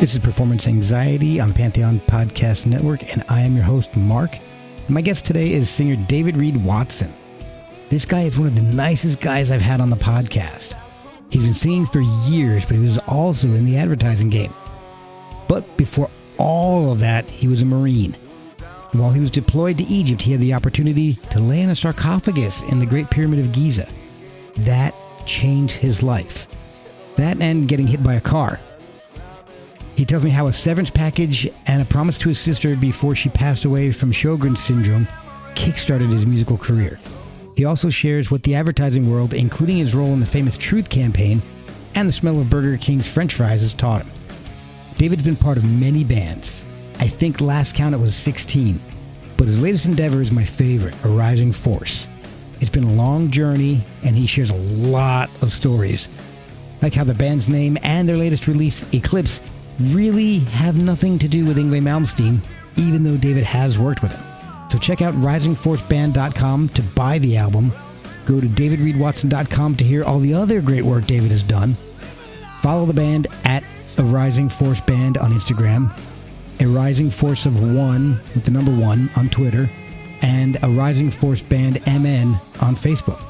This is Performance Anxiety on Pantheon Podcast Network, and I am your host, Mark. And my guest today is singer David Reed Watson. This guy is one of the nicest guys I've had on the podcast. He's been singing for years, but he was also in the advertising game. But before all of that, he was a Marine. And while he was deployed to Egypt, he had the opportunity to lay in a sarcophagus in the Great Pyramid of Giza. That changed his life. That and getting hit by a car. He tells me how a severance package and a promise to his sister before she passed away from Sjogren's syndrome kickstarted his musical career. He also shares what the advertising world, including his role in the famous Truth campaign and the smell of Burger King's french fries, has taught him. David's been part of many bands. I think last count it was 16. But his latest endeavor is my favorite, A Rising Force. It's been a long journey, and he shares a lot of stories. Like how the band's name and their latest release, Eclipse, really have nothing to do with Yngwie Malmsteen, even though David has worked with him. So check out risingforceband.com to buy the album. Go to davidreedwatson.com to hear all the other great work David has done. Follow the band at a Rising Force Band on Instagram, a Rising Force of One with the number one on Twitter, and a Rising Force Band MN on Facebook.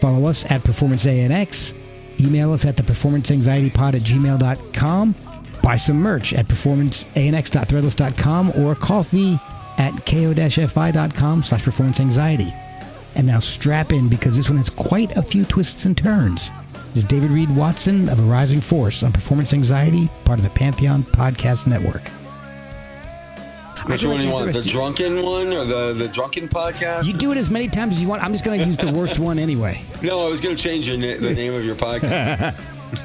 Follow us at Performance ANX. Email us at the performanceanxietypod at gmail.com buy some merch at performanceanx.threadless.com or coffee at ko-fi.com slash performance anxiety. And now strap in because this one has quite a few twists and turns. This is David Reed Watson of A Rising Force on Performance Anxiety, part of the Pantheon Podcast Network. Which one do you want? The drunken one or the, the drunken podcast? You do it as many times as you want. I'm just going to use the worst one anyway. No, I was going to change your na- the name of your podcast.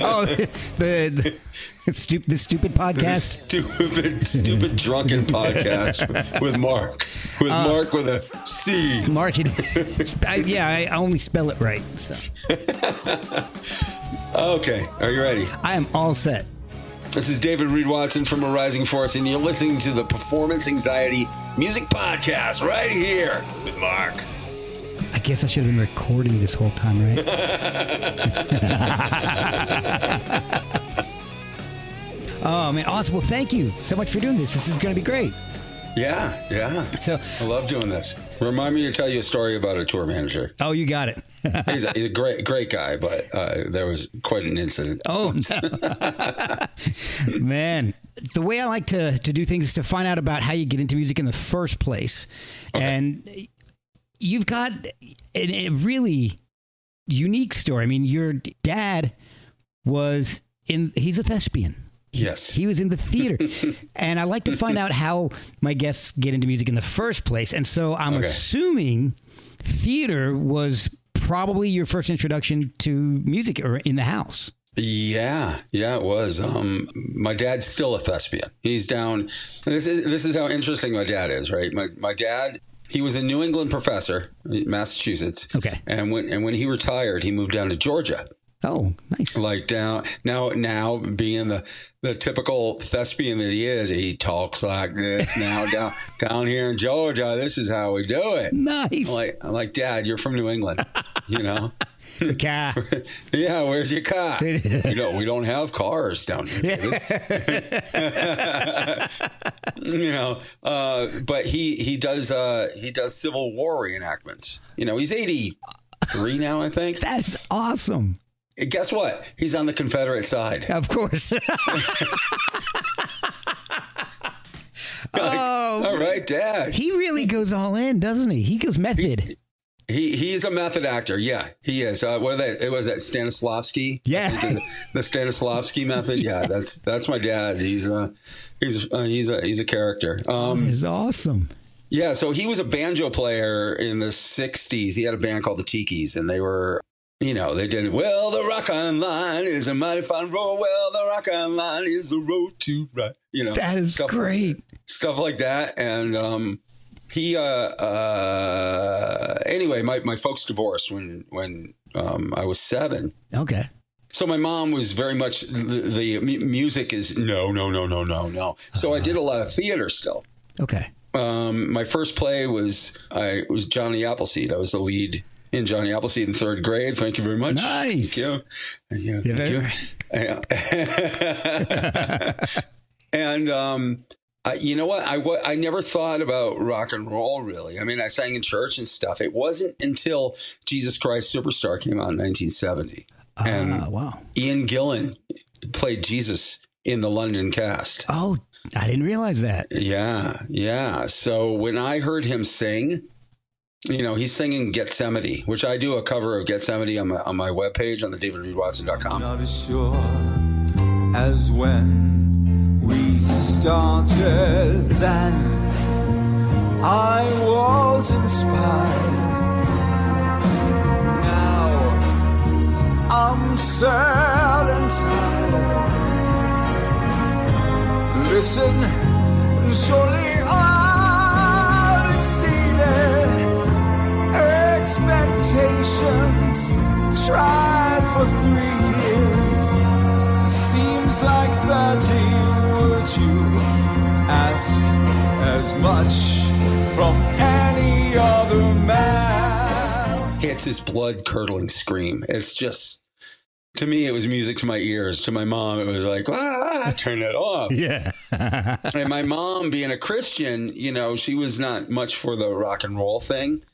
oh, the, the, stupid, the stupid podcast. stupid, stupid drunken podcast with Mark. With uh, Mark with a C. Mark, I, yeah, I only spell it right. So. okay, are you ready? I am all set. This is David Reed Watson from A Rising Force, and you're listening to the Performance Anxiety Music Podcast right here with Mark. I guess I should have been recording this whole time, right? Oh man, awesome! Well, thank you so much for doing this. This is going to be great. Yeah, yeah. So I love doing this. Remind me to tell you a story about a tour manager. Oh, you got it. he's, a, he's, a, great, great guy, but uh, there was quite an incident. Oh, no. man. The way I like to, to do things is to find out about how you get into music in the first place. Okay. And you've got a, a really unique story. I mean, your dad was in, he's a thespian. Yes. He was in the theater. and I like to find out how my guests get into music in the first place. And so I'm okay. assuming theater was probably your first introduction to music or in the house. Yeah, yeah, it was. Um, my dad's still a thespian. He's down. This is this is how interesting my dad is, right? My my dad he was a New England professor, Massachusetts. Okay. And when and when he retired, he moved down to Georgia. Oh, nice. Like down now, now being the the typical thespian that he is, he talks like this. Now down down here in Georgia, this is how we do it. Nice. I'm like I'm like, Dad, you're from New England, you know. the car. yeah, where's your car? you know, we don't have cars down here. you know, uh, but he he does uh, he does Civil War reenactments. You know, he's eighty three now, I think. That's awesome. Guess what? He's on the Confederate side. Of course. Like, oh, all right, Dad. he really goes all in, doesn't he? He goes method. He he he's a method actor. Yeah, he is. Uh, what are they? It was that Stanislavski. Yeah. the, Stanislavski method. Yeah, that's that's my dad. He's a he's a, he's a he's a character. Um, It's awesome. yeah, so he was a banjo player in the '60s. He had a band called the Tikis, and they were. You know, they did, well, the Rock Island Line is a mighty fine road. Well, the Rock Island Line is the road to right. You know, That is stuff- great. stuff like that. And um, he, uh, uh, anyway, my, my folks divorced when when um, I was seven. Okay. So my mom was very much the, the music is no, no, no, no, no, no. So I did a lot of theater still. Okay. Um, my first play was I was Johnny Appleseed. I was the lead in Johnny Appleseed in third grade. Thank you very much. Nice. Thank you. Thank you. Yeah, Thank you. and um, I, you know what? I I never thought about rock and roll really. I mean, I sang in church and stuff. It wasn't until Jesus Christ Superstar came out in 1970, and Ah, wow. Ian Gillan played Jesus in the London cast. Oh, I didn't realize that. Yeah, yeah. So when I heard him sing, you know, he's singing Gethsemane, which I do a cover of Gethsemane on my on my webpage on the davidreedwatson.com. not as sure as when we started then I was inspired now I'm sad and tired listen surely expectations tried for three years seems like 30 would you ask as much from any other man It's this blood curdling scream. It's just to me, it was music to my ears. To my mom, it was like, ah, turn it off. Yeah. and my mom being a christian you know she was not much for the rock and roll thing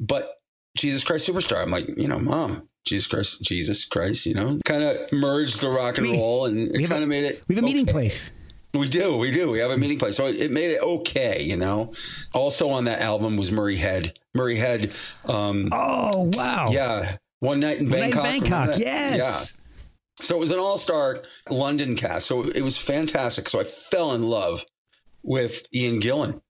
but jesus christ superstar i'm like you know mom jesus christ jesus christ you know kind of merged the rock and We- roll and we have a- kind of made it we have a meeting okay. place. we do we do we have a meeting place so it made it okay you know also on that album was murray head murray head um Oh, wow. yeah one night in One Night in bangkok Bangkok. Yes. yeah so it was an all-star London cast. So it was fantastic. So I fell in love with Ian Gillan,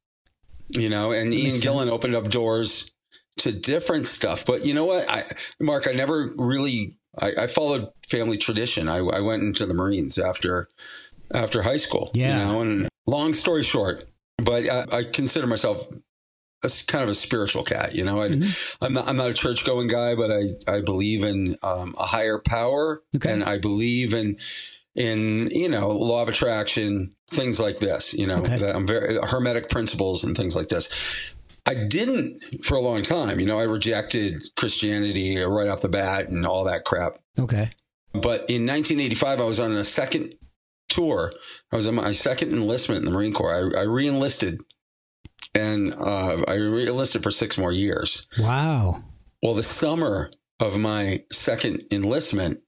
you know, and Ian makes Gillan sense. opened up doors to different stuff. But you know what, I, Mark, I never really, I, I followed family tradition. I, I went into the Marines after, after high school, Yeah. you know, and long story short, but I, I consider myself a kind of a spiritual cat, you know. I, Mm-hmm. I'm not I'm not a church going guy, but I I believe in um, a higher power, Okay. and I believe in in you know law of attraction, things like this. You know, Okay. that I'm very hermetic principles and things like this. I didn't for a long time. You know, I rejected Christianity right off the bat and all that crap. Okay. But in 1985, I was on a second tour. I was on my second enlistment in the Marine Corps. I, I re-enlisted, and uh, I re-enlisted for six more years. Wow. Well, the summer of my second enlistment,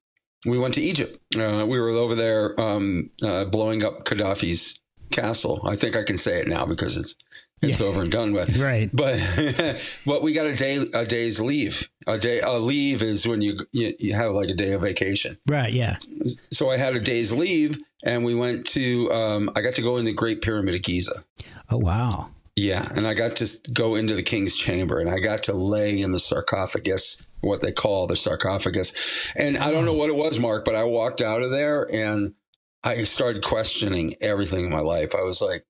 we went to Egypt. Uh, we were over there um, uh, blowing up Gaddafi's castle. I think I can say it now because it's it's Yeah. over and done with. Right. But what we got a day a day's leave. A day a leave is when you you, you have like a day of vacation. Right. Yeah. So I had a day's leave, and we went to. Um, I got to go in the Great Pyramid of Giza. Oh, wow. Yeah, and I got to go into the king's chamber, and I got to lay in the sarcophagus, what they call the sarcophagus. And I don't know what it was, Mark, but I walked out of there and I started questioning everything in my life. I was like,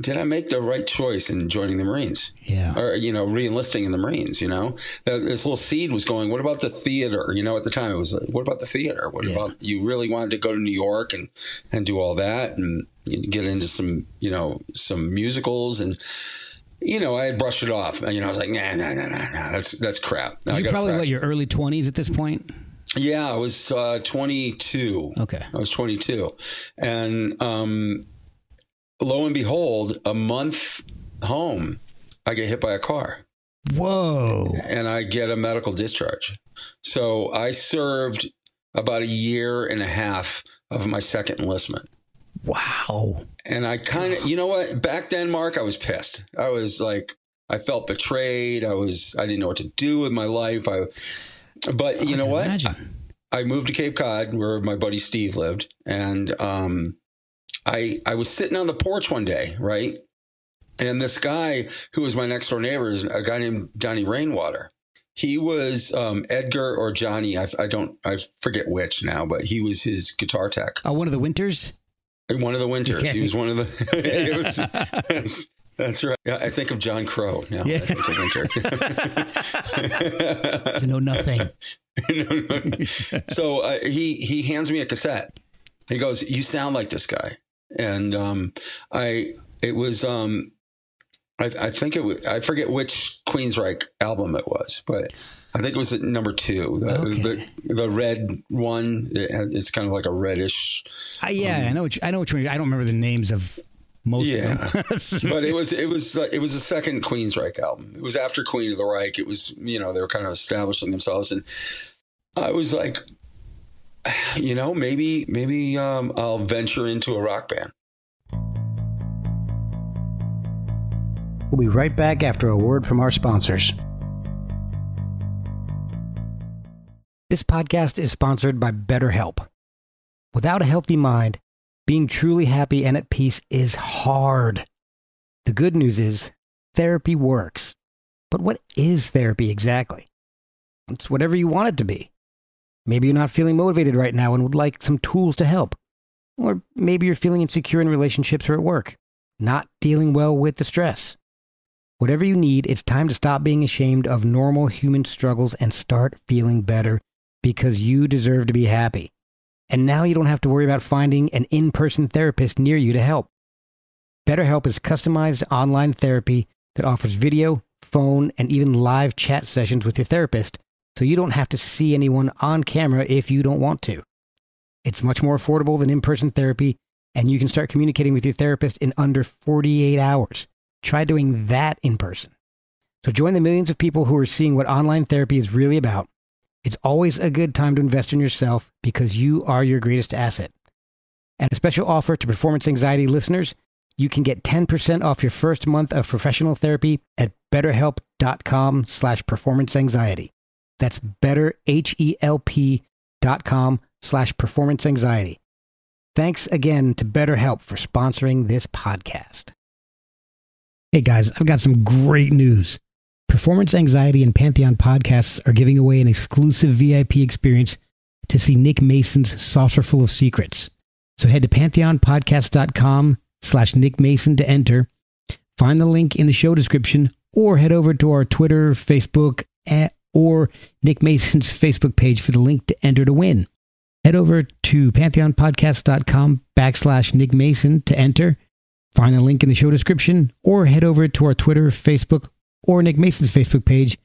did I make the right choice in joining the Marines? Yeah. Or, you know, reenlisting in the Marines, you know? This little seed was going, what about the theater? You know, at the time it was, like, what about the theater? What Yeah. about, you really wanted to go to New York and, and do all that and get into some, you know, some musicals and, you know, I had brushed it off. You know, I was like, nah, nah, nah, nah, nah. That's that's crap. I you probably what practice. your early twenties at this point. Yeah, I was uh, 22. Okay. I was 22. And um, lo and behold, a month home, I get hit by a car Whoa. and I get a medical discharge. So I served about a year and a half of my second enlistment. Wow. And I kind of, you know what? Back then, Mark, I was pissed. I was like, I felt betrayed. I was, I didn't know what to do with my life. I, but you know what? Imagine. I moved to Cape Cod where my buddy Steve lived, and um, I I was sitting on the porch one day, right, and this guy who was my next door neighbor is a guy named Johnny Rainwater. He was um, Edgar or Johnny. I, I don't I forget which now, but he was his guitar tech. Oh, one of the winters. One of the winters. Okay. He was one of the. it was, that's, right. I think of John Crow now. Yeah. I think of winter. You know nothing. No, no, no. so uh, he he hands me a cassette. He goes, "You sound like this guy," and um, I it was um, I, I think it was I forget which Queensryche album it was, but I think it was at number two, the Okay. the, the red one. It it's kind of like a reddish, Uh, yeah, I know. Which, I know which one. I don't remember the names of most Yeah. of them. but it was it was uh, it was the second Queensryche album. It was after Queen of the Reich. It was you know they were kind of establishing themselves, and I was like, you know, maybe maybe um, I'll venture into a rock band. We'll be right back after a word from our sponsors. This podcast is sponsored by BetterHelp. Without a healthy mind, being truly happy and at peace is hard. The good news is therapy works. But what is therapy exactly? It's whatever you want it to be. Maybe you're not feeling motivated right now and would like some tools to help. Or maybe you're feeling insecure in relationships or at work, not dealing well with the stress. Whatever you need, it's time to stop being ashamed of normal human struggles and start feeling better because you deserve to be happy. And now you don't have to worry about finding an in person therapist near you to help. BetterHelp is customized online therapy that offers video, phone, and even live chat sessions with your therapist, so you don't have to see anyone on camera if you don't want to. It's much more affordable than in person therapy, and you can start communicating with your therapist in under 48 hours. Try doing that in person. So join the millions of people who are seeing what online therapy is really about. It's always a good time to invest in yourself because you are your greatest asset. And a special offer to performance anxiety listeners, you can get 10% off your first month of professional therapy at betterhelp.com slash performance anxiety. That's betterhelp.com slash performance anxiety. Thanks again to BetterHelp for sponsoring this podcast. Hey guys, I've got some great news. Performance Anxiety and Pantheon podcasts are giving away an exclusive VIP experience to see Nick Mason's Saucerful of Secrets. So head to pantheonpodcast.com slash Nick Mason to enter. Find the link in the show description or head over to our Twitter, Facebook, or Nick Mason's Facebook page for the link to enter to win. Head over to pantheonpodcast.com backslash Nick Mason to enter. Find the link in the show description or head over to our Twitter, Facebook, or Nick Mason's Facebook page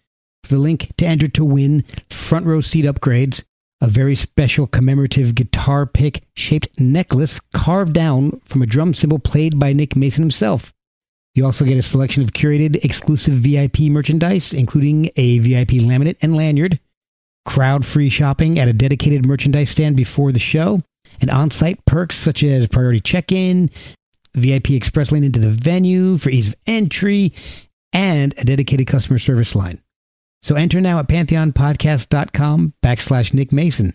for the link to enter to win front row seat upgrades, a very special commemorative guitar pick shaped necklace carved down from a drum cymbal played by Nick Mason himself. You also get a selection of curated exclusive VIP merchandise, including a VIP laminate and lanyard, crowd free shopping at a dedicated merchandise stand before the show, and on site perks such as priority check in, VIP express lane into the venue for ease of entry, and a dedicated customer service line. So enter now at pantheonpodcast.com backslash Nick Mason.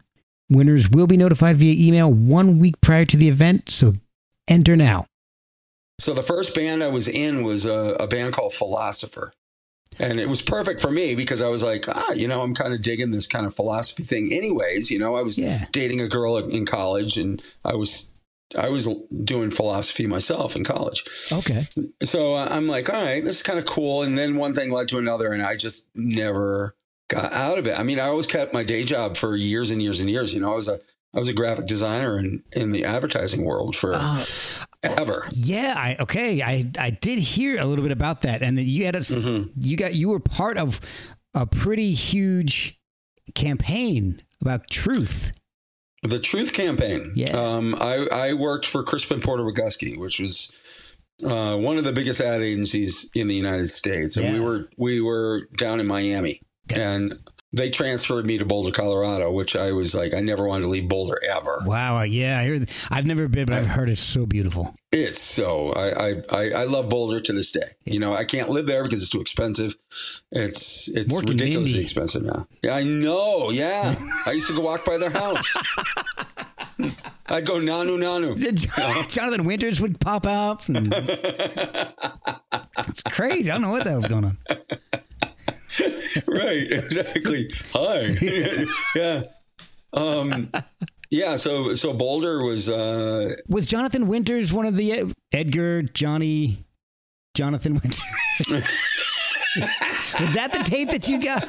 Winners will be notified via email one week prior to the event, so enter now. So the first band I was in was a, a band called Philosopher. And it was perfect for me because I was like, ah, you know, I'm kind of digging this kind of philosophy thing anyways. You know, I was Yeah. dating a girl in college and I was I was doing philosophy myself in college. Okay. So I'm like, all right, this is kind of cool. And then one thing led to another, and I just never got out of it. I mean, I always kept my day job for years and years and years. You know, I was a I was a graphic designer in in the advertising world for Uh, ever. yeah. I okay. I I did hear a little bit about that, and that you had a, Mm-hmm. you got you were part of a pretty huge campaign about truth. The Truth Campaign. Yeah. Um, I, I worked for Crispin Porter Bogusky, which was uh, one of the biggest ad agencies in the United States, and we were we were down in Miami, Okay. and they transferred me to Boulder, Colorado, which I was like, I never wanted to leave Boulder ever. Wow. Yeah. I heard, I've never been, but I've heard it's so beautiful. It's so I, I I I love Boulder to this day. You know, I can't live there because it's too expensive. It's it's ridiculously Mindy. expensive now. Yeah, I know. Yeah, I used to go walk by their house. I'd go nanu nanu. Jonathan Winters would pop up. and- it's crazy. I don't know what the hell's going on. right exactly hi yeah um yeah so so boulder was uh Was Jonathan Winters one of the Ed- Edgar Johnny Jonathan Winters? was that the tape that you got?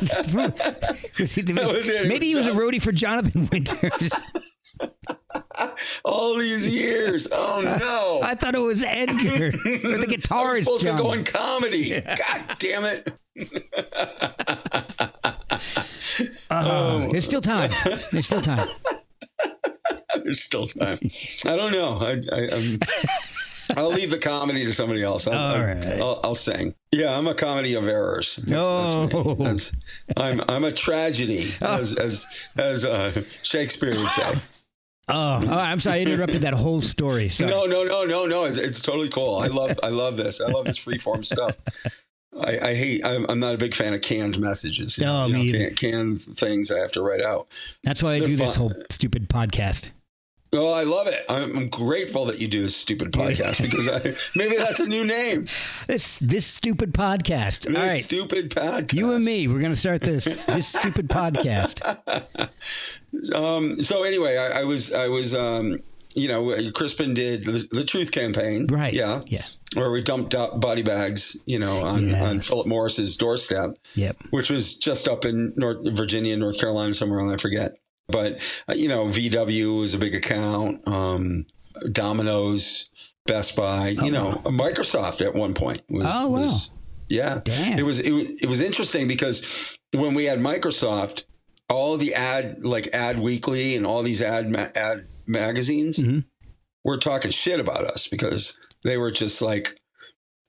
Was he- was Maybe he was a roadie for Jonathan Winters. all these years oh no I thought it was Edgar, or the I was guitarist. supposed to go in comedy god damn it Uh, there's still time. There's still time. there's still time i don't know i, I i'm I'll leave the comedy to somebody else. I'll, All I'll- I'll, I'll sing. Yeah, I'm a comedy of errors. No. that's. That's- I'm I'm a tragedy, Oh. as as as uh, Shakespeare would say. Oh, right, I'm sorry. I interrupted that whole story. Sorry. No, no, no, no, no. It's, it's totally cool. I love, I love this. I love this freeform stuff. I, I hate. I'm, I'm not a big fan of canned messages. You No, know, me you know, either. can, canned things I have to write out. That's why I They're do this whole stupid podcast. Oh, I love it. I'm, I'm grateful that you do this stupid podcast because I, maybe that's a new name. This this stupid podcast. This all right, stupid podcast. you and me, we're gonna start this this stupid podcast. Um. So anyway, I, I was, I was, um, you know, Crispin did the, the Truth campaign, Right. Yeah, Yeah. where we dumped out body bags, you know, on, Yes. on Philip Morris's doorstep. Yep. which was just up in North Virginia, North Carolina, somewhere on I forget. But uh, you know, VW was a big account. Um, Domino's, Best Buy, you know, Microsoft at one point was. Oh, wow. was- yeah, Damn. it was it was it was interesting because when we had Microsoft, all the ad like Ad Weekly and all these ad ma- ad magazines Mhm. were talking shit about us because they were just like,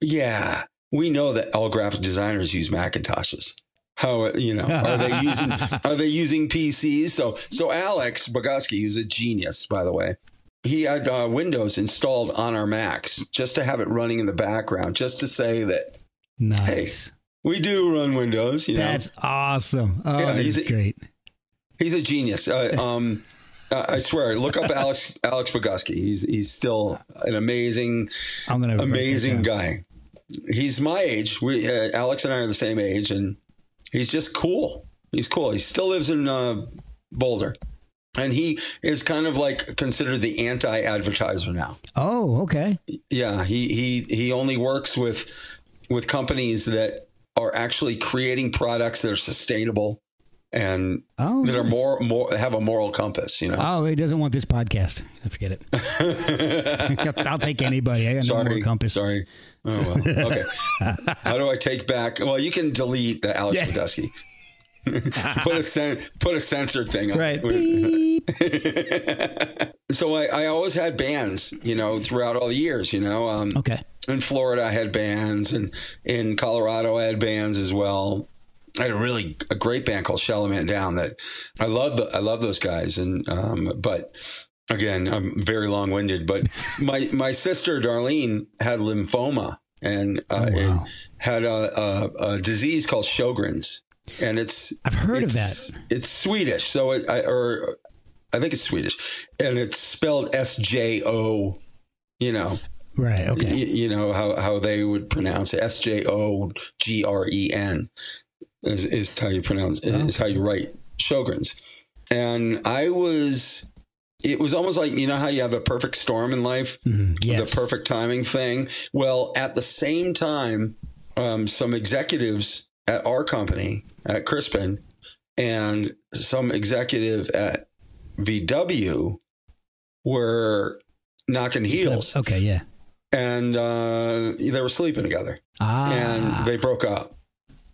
yeah, we know that all graphic designers use Macintoshes. How you know are they using are they using PCs? So so Alex Bogusky, who's a genius by the way, he had uh, Windows installed on our Macs just to have it running in the background, just to say that Nice. we do run Windows. You know, That's awesome. Oh, Yeah, he's a- great. He's a genius. Uh, um, uh, I swear. Look up Alex Alex Bogusky. He's he's still an amazing I'm gonna amazing guy. He's my age. We uh, Alex and I are the same age, and he's just cool. He's cool. He still lives in uh, Boulder, and he is kind of like considered the anti-advertiser now. Oh, okay. Yeah, he he he only works with with companies that are actually creating products that are sustainable and Oh, that are more more have a moral compass. You know. oh, he doesn't want this podcast. I Forget it. I'll take anybody. I got no more Sorry, compass. sorry. Oh, well. Okay. How do I take back? Well, you can delete the Alex Yes. Podesky. put a cen- put a censored thing on Right. So I, I always had bands, you know, throughout all the years, you know. Um, Okay. in Florida, I had bands, and in Colorado, I had bands as well. I had a really a great band called Shalaman Down that I love. I love those guys, and um, but again, I'm very long winded. But my my sister Darlene had lymphoma and uh, Oh, wow. and had a, a, a disease called Sjogren's, and it's I've heard of that. It's Swedish, so it, I, or I think it's Swedish, and it's spelled S J O. You know, Right. y- Okay. you know how, how they would pronounce it S J O G R E N is, is how you pronounce Oh. is how you write Sjogren's. And I was it was almost like you know how you have a perfect storm in life, Yes. the perfect timing thing. Well, at the same time, um, some executives at our company at Crispin and some executive at VW were knocking heels, Okay, yeah. and uh, they were sleeping together, Ah. and they broke up.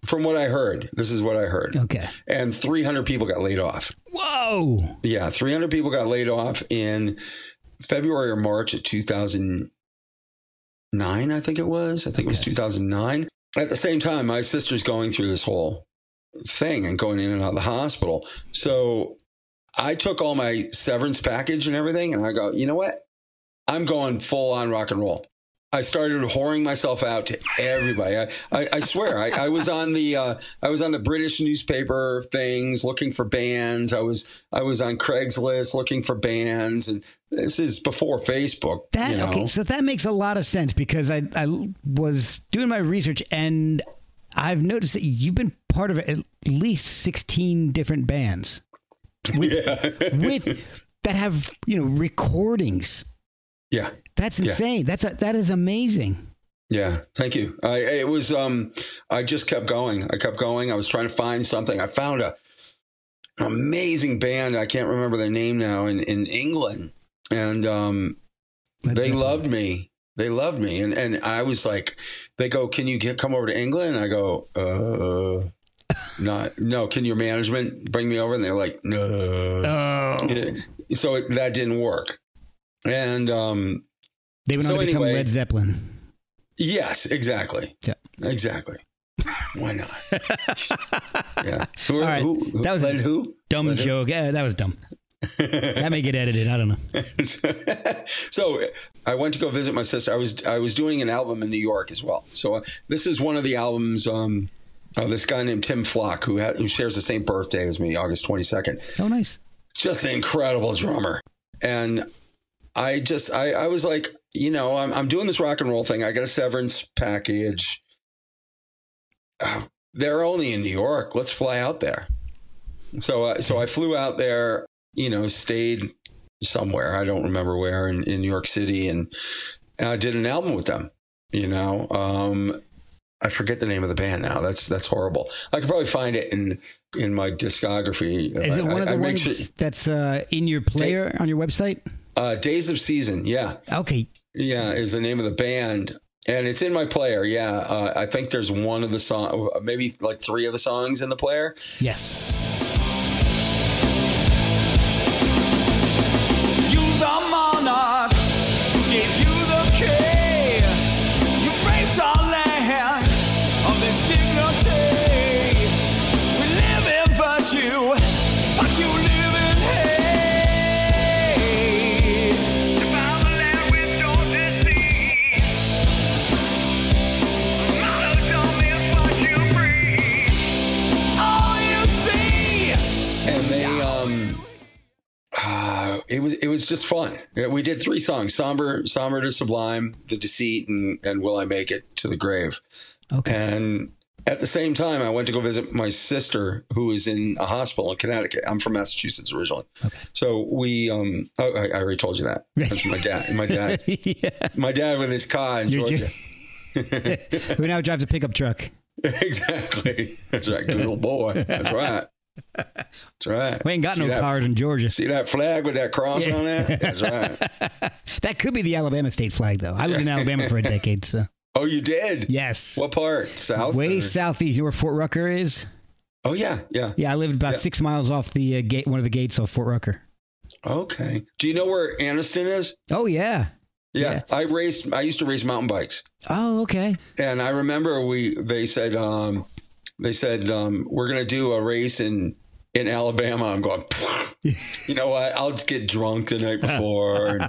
From what I heard, this is what I heard, okay. and 300 people got laid off. Whoa. Yeah, 300 people got laid off in February or March of 2009, I think it was. I think it was 2009. At the same time, my sister's going through this whole thing and going in and out of the hospital. So I took all my severance package and everything, and I go, you know what? I'm going full on rock and roll. I started whoring myself out to everybody. I, I, I swear, I, I was on the uh, I was on the British newspaper things looking for bands. I was I was on Craigslist looking for bands, and this is before Facebook. That you know? okay, so that makes a lot of sense because I I was doing my research and I've noticed that you've been part of at least sixteen different bands with, with that have you know recordings. Yeah, That's Yeah. insane. That's a, that is amazing. yeah. Thank you. I it was um I just kept going. I kept going. I was trying to find something. I found a an amazing band. I can't remember their name now in in England, and um Led they loved me. They loved me, and and I was like, they go, "Can you get come over to England?" And I go, "Uh, not no. Can your management bring me over?" And they're like, "No." Oh, So it, that didn't work, and um, they went so on to become anyway- Led Zeppelin. yes, exactly, Yeah. exactly. Why not? yeah. Who, All right, who, who that was led who? Dumb Led joke. Yeah, that was dumb. that may get edited. I don't know. so I went to go visit my sister. I was I was doing an album in New York as well. So uh, this is one of the albums. Um, uh, this guy named Tim Flock, who ha- who shares the same birthday as me, August twenty second. Oh, nice. Just an incredible drummer, and I just I I was like, you know, I'm I'm doing this rock and roll thing. I got a severance package. Uh, they're only in New York. Let's fly out there. So uh, so I flew out there. You know, stayed somewhere I don't remember where in, in New York City, and and I did an album with them. You know, um, I forget the name of the band now. That's that's horrible. I could probably find it in in my discography. Is it I- one of the ones sure- that's uh, in your player on your website? Uh, Days of Season? Yeah, Okay. yeah, is the name of the band. And it's in my player. Yeah, uh, I think there's one of the song, maybe like three of the songs in the player. Yes. It was it was just fun. We did three songs somber somber to sublime the deceit and and will i make it to the grave. Okay. and at the same time i went to go visit my sister who is in a hospital in connecticut. I'm from massachusetts originally. Okay. so we um oh, I, I already told you that. That's my dad my dad. Yeah. my dad with his car in You're georgia. Who now drives a pickup truck? exactly. That's right. Good old boy. That's right that's right We ain't got See no that- cars in Georgia. See that flag with that cross on that? That's right. That could be the Alabama state flag, though. I lived in Alabama for a decade, so Oh, you did? yes. What part? South? Way or- southeast. You know where Fort Rucker is? Oh, yeah, yeah. Yeah, I lived about Yeah. six miles off the uh, gate, one of the gates of Fort Rucker. Okay. Do you know where Anniston is? Oh yeah. Yeah. I raced. I used to race mountain bikes, Oh okay. and I remember we. They said. Um, they said um, we're gonna do a race in in Alabama. I'm going. you know what? I'll get drunk the night before.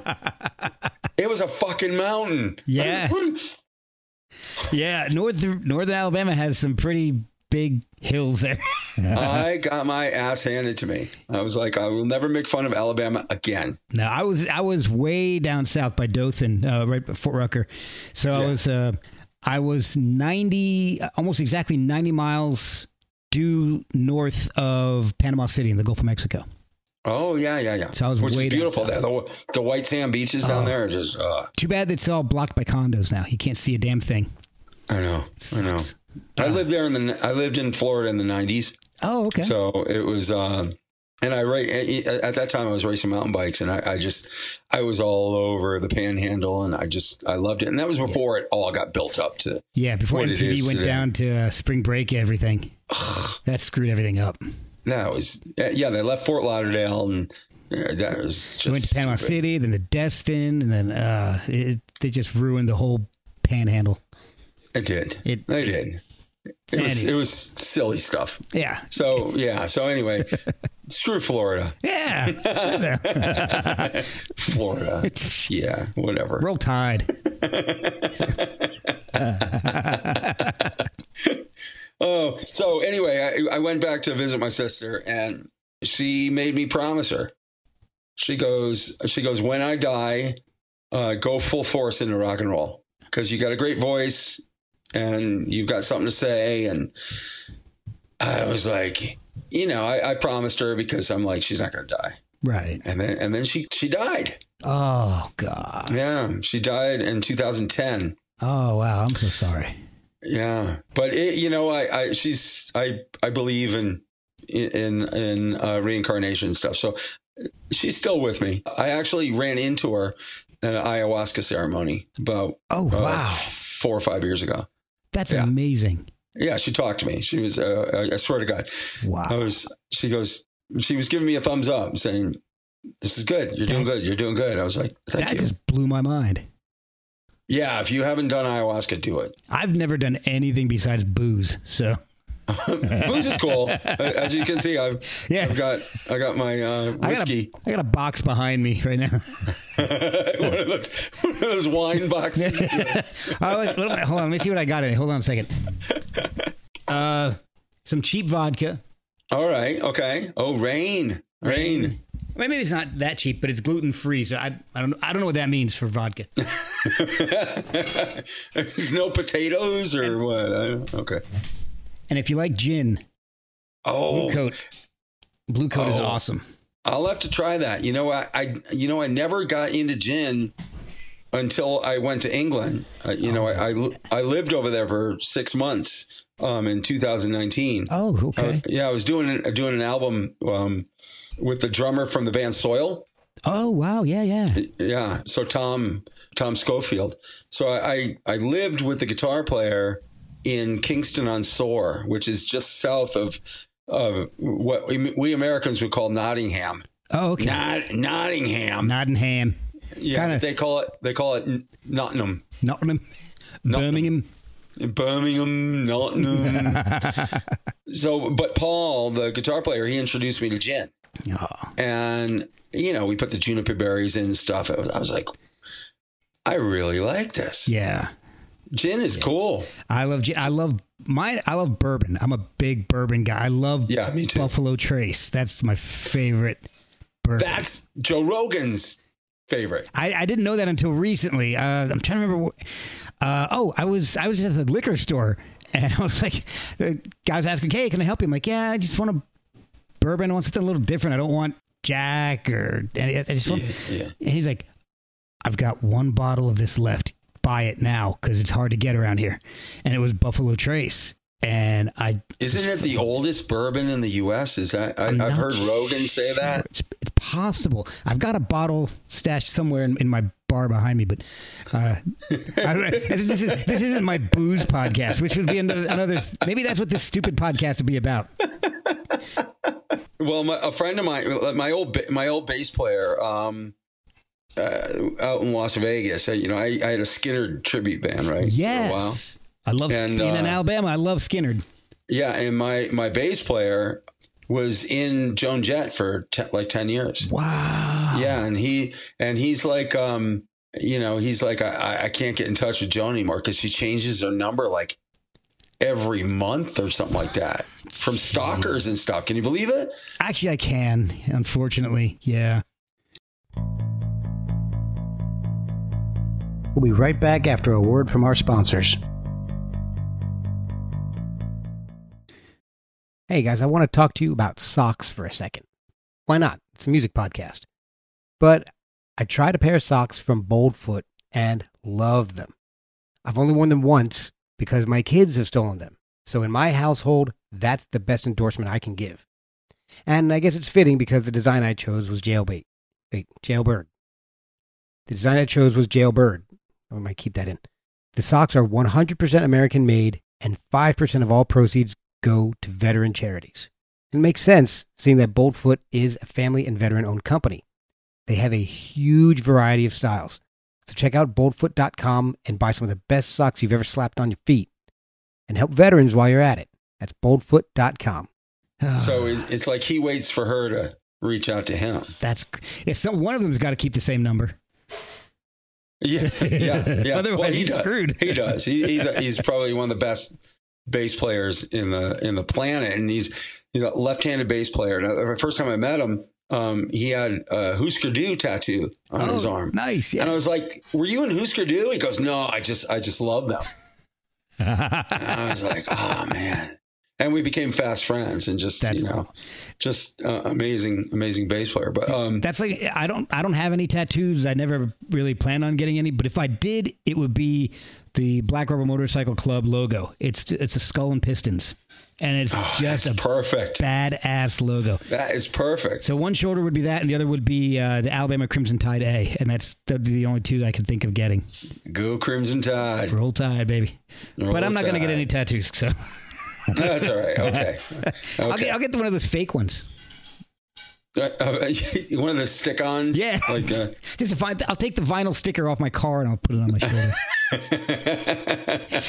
it was a fucking mountain. Yeah. Yeah, northern Northern Alabama has some pretty big hills there. I got my ass handed to me. I was like, I will never make fun of Alabama again. No, I was I was way down south by Dothan, uh, right by Fort Rucker. So I was uh, I was ninety, almost exactly ninety miles due north of Panama City in the Gulf of Mexico. Oh yeah, yeah, yeah. So I was Which way is beautiful. south. There, the, the white sand beaches down Oh. there just. Uh, Too bad it's all blocked by condos now. You can't see a damn thing. I know. I know. Sucks. I lived there in the. I lived in Florida in the '90s. Oh, okay. So it was, um, and I ra- at that time I was racing mountain bikes, and I, I just I was all over the Panhandle, and I just I loved it, and that was before it all got built up to. yeah, before MTV went today. down to uh, spring break, everything that screwed everything up. That was yeah. They left Fort Lauderdale, and uh, that was just. We went to Panama stupid. City, then the Destin, and then uh, it, they just ruined the whole Panhandle. It did. It- they did. It was Anyway. it was silly stuff. Yeah, So yeah. So anyway, screw Florida. yeah. Florida. Yeah. Whatever. Roll Tide. Oh, so anyway, I, I went back to visit my sister, and she made me promise her. She goes, she goes, when I die, uh, go full force into rock and roll because you got a great voice and you've got something to say. And I was like, you know, I, I promised her because I'm like, she's not going to die. Right. And then, and then she she died. Oh God. Yeah, she died in 2010. Oh wow. I'm so sorry. Yeah, but it, you know, I, I, she's, I, I believe in, in, in uh, reincarnation stuff. So she's still with me. I actually ran into her at an ayahuasca ceremony about Oh uh, wow. four or five years ago. That's yeah. amazing. Yeah, she talked to me. She was, uh, I I swear to God, Wow. I was. She goes, she was giving me a thumbs up, saying, "This is good. You're doing good. You're doing good." I was like, "Thank That you." just blew my mind. yeah, if you haven't done ayahuasca, do it. I've never done anything besides booze. So Booze is cool. As you can see, I've Yeah. I've got I got my uh, I got, a, I got a box behind me right now. one, of those, one of those wine boxes. Oh, wait, wait, hold on. Let me see what I got in it. Hold on a second. Uh, some cheap vodka. All right. Okay. Oh, rain. Rain. Well, maybe it's not that cheap, but it's gluten free. So I, I don't, I don't know what that means for vodka. There's no potatoes or what? I Okay. And if you like gin, oh, Blue Oh, Coat, Blue Coat is Oh. awesome. I'll have to try that. You know, I, I you know I never got into gin until I went to England. Uh, you know, I, I I lived over there for six months um, in 2019. Oh, okay. Uh, yeah, I was doing an- doing an album um, with the drummer from the band Soil. oh, wow. Yeah, yeah. Yeah, so Tom Tom Schofield. So I I, I lived with the guitar player in Kingston on Soar, which is just south of of what we, we Americans would call Nottingham. Oh, okay. Not Nottingham. Nottingham, yeah, kinda- they call it they call it Nottingham. Nottingham, Nottingham. Birmingham. Birmingham, Nottingham. so, but Paul, the guitar player, he introduced me to gin. Oh, and you know we put the juniper berries in and stuff. I was, I was like, I really like this. yeah. Gin is cool. I love gin. I love mine. I love bourbon. I'm a big bourbon guy. I love Yeah, me too. Buffalo Trace. That's my favorite bourbon. That's Joe Rogan's favorite. I, I didn't know that until recently. Uh, I'm trying to remember. Uh, oh, I was I was at the liquor store and I was like, the guy was asking, "Hey, can I help you?" I'm like, "Yeah, I just want a bourbon. I want something a little different. I don't want Jack or I just want." yeah. And he's like, "I've got one bottle of this left. Buy it now because it's hard to get around here." And it was Buffalo Trace, and I Isn't it the oldest bourbon in the U.S.? Is that I, I've heard Rogan say that? It's, it's possible. I've got a bottle stashed somewhere in, in my bar behind me, but uh, I this, is, this isn't my booze podcast, which would be another, another. Maybe that's what this stupid podcast would be about. Well, my, a friend of mine, my old my old bass player, um, uh, out in Las Vegas. uh, You know, I, I had a Skynyrd tribute band, right? for a while. Yes, I love And, being in uh, Alabama. I love Skynyrd. Yeah, and my my bass player was in Joan Jett for te- like ten years. Wow. Yeah, and he and he's like, um, you know, he's like, I, I can't get in touch with Joan anymore because she changes her number like every month or something like that from stalkers and stuff. Can you believe it? Actually, I can. Unfortunately, yeah. We'll be right back after a word from our sponsors. Hey guys, I want to talk to you about socks for a second. Why not? It's a music podcast. But I tried a pair of socks from Boldfoot and loved them. I've only worn them once because my kids have stolen them. So in my household, that's the best endorsement I can give. And I guess it's fitting because the design I chose was jailbait. Wait, jailbird. The design I chose was jailbird. I might keep that in. The socks are 100% American made, and 5% of all proceeds go to veteran charities. It makes sense, seeing that Boldfoot is a family and veteran owned company. They have a huge variety of styles. So check out boldfoot.com and buy some of the best socks you've ever slapped on your feet. And help veterans while you're at it. That's boldfoot.com. So it's, it's like he waits for her to reach out to him. That's it's, so one of them's got to keep the same number. Yeah, yeah, yeah. Otherwise, he he's does. screwed. He does. He, he's a, he's probably one of the best bass players in the in the planet, and he's he's a left-handed bass player. Now, the first time I met him, um, he had a Husker Du tattoo on his Oh, arm, Nice. and I was like, "Were you in Husker Du?" He goes, "No, I just I just love them." And I was like, "Oh man." And we became fast friends, and just That's you know, cool. just uh, amazing, amazing bass player. But um, That's like I don't I don't have any tattoos. I never really planned on getting any, but if I did, it would be the Black Rubber Motorcycle Club logo. It's it's a skull and pistons, and it's just a Oh, perfect. badass logo. That is perfect. So one shoulder would be that, and the other would be uh, the Alabama Crimson Tide A, and that's that'd be the only two I could think of getting. Go Crimson Tide. Roll Tide, baby. Roll but I'm not gonna get any tattoos, so That's all right. Okay. I'll get I'll get one of those fake ones. Uh, uh, one of the stick-ons. Yeah. Like, uh, Just if I, I'll take the vinyl sticker off my car and I'll put it on my shoulder.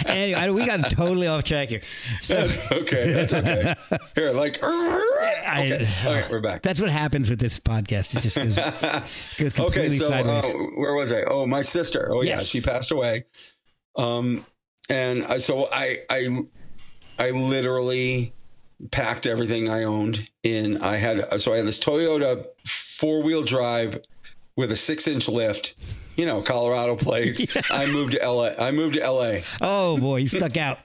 anyway, I- we got totally off track here. So okay. That's okay. Here, like. Okay. All right, we're back. that's what happens with this podcast. It just goes, goes completely Okay, so sideways. uh, where was I? Oh, my sister. Oh, yeah, she passed away. Um, and I, so I, I, I literally packed everything I owned in. I had so I had this Toyota four wheel drive with a six inch lift. You know, Colorado plates. I moved to LA. I moved to LA. oh boy, you stuck out.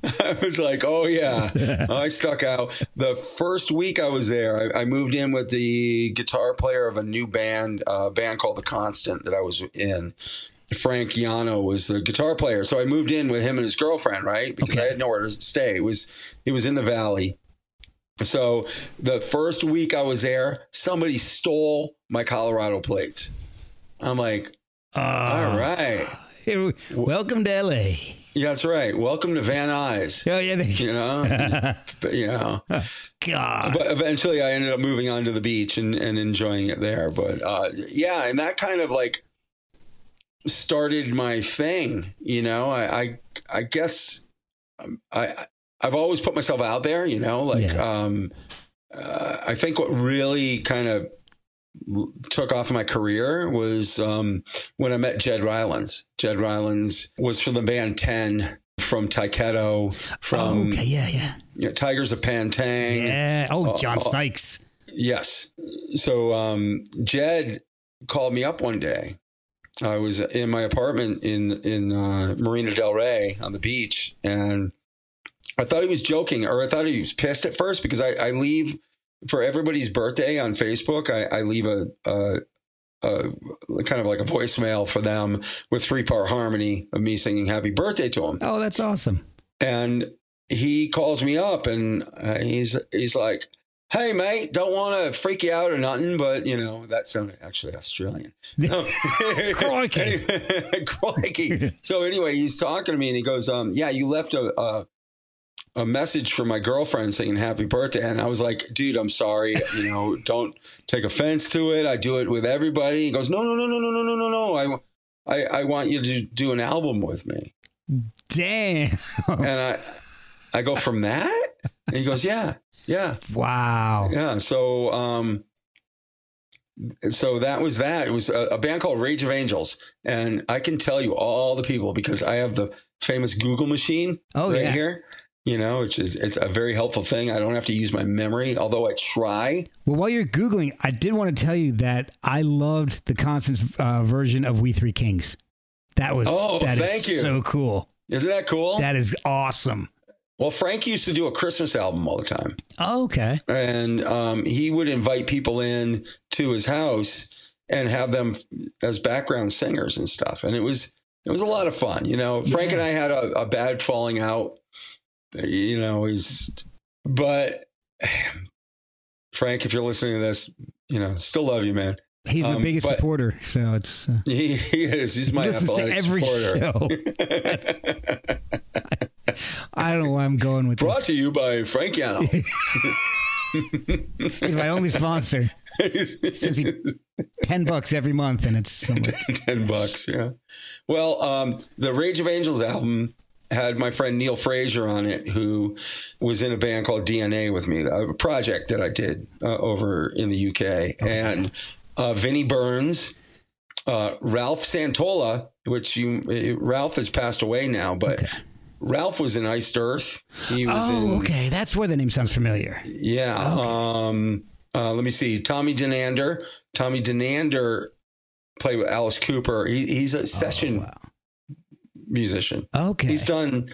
I was like, oh yeah, I stuck out. The first week I was there, I, I moved in with the guitar player of a new band, a band called The Constant that I was in. Frank Yano was the guitar player, so I moved in with him and his girlfriend, right? Because I Okay. had nowhere to stay. It was it was in the valley. So the first week I was there, somebody stole my Colorado plates. I'm like, Uh, all right, here- welcome to LA. yeah, that's right. Welcome to Van Nuys. Oh yeah, they, You know, but you know. God. but eventually I ended up moving onto the beach and, and enjoying it there. But uh, yeah, and that kind of like started my thing. You know, I I, I guess um, I I've always put myself out there. You know, like Yeah. um, uh, I think what really kind of took off my career was um, when I met Ged Rylands. Ged Rylands was from the band Ten. From Tyketto, from oh, okay, yeah, yeah, you know, Tygers of Pan Tang, yeah. Oh, Oh, John oh. Sykes. Yes. So um, Ged called me up one day. I was in my apartment in in uh, Marina Del Rey on the beach, and I thought he was joking, or I thought he was pissed at first because I, I leave for everybody's birthday on Facebook. I, I leave a, a, a kind of like a voicemail for them with three part harmony of me singing "Happy Birthday" to them Oh, that's awesome. and he calls me up and uh, he's he's like hey mate don't want to freak you out or nothing but you know that sounded actually australian. Crikey. Crikey. so anyway he's talking to me and he goes um yeah you left a, a a message for my girlfriend saying happy birthday and i was like dude i'm sorry you know don't take offense to it i do it with everybody he goes no no no no no no no no no i i, I want you to do an album with me Damn. and I, I go from that, and he goes, yeah, yeah, wow. yeah. So, um, so that was that. It was a, a band called Rage of Angels, and I can tell you all the people because I have the famous Google machine Oh, right yeah. here. You know, which is it's a very helpful thing. I don't have to use my memory, although I try. Well, while you're googling, I did want to tell you that I loved the Constance uh, version of We Three Kings. That was Oh, that is thank you. so cool. Isn't that cool? That is awesome. Well, Frank used to do a Christmas album all the time, Oh, okay. and um, he would invite people in to his house and have them as background singers and stuff. And it was it was a lot of fun. You know, Frank and I had a, a bad falling out. You know, he's but Frank, if you're listening to this, you know, still love you, man. He's my Um, biggest supporter, so it's uh, He, he is. He's my athletic every supporter. I don't know why I'm going with this. Brought this. to you by Frank Yano. He's my only sponsor. Ten bucks every month, and it's so much. 10 bucks yeah well um the rage of angels album had my friend neil frazier on it who was in a band called dna with me a project that i did uh, over in the uk and uh vinny burns uh ralph santolla which you ralph has passed away now but ralph was in iced earth he was Oh, in okay. That's where the name sounds familiar. yeah. Um, uh, let me see. Tommy Denander. Tommy Denander played with Alice Cooper. He, he's a session musician. Okay. He's done,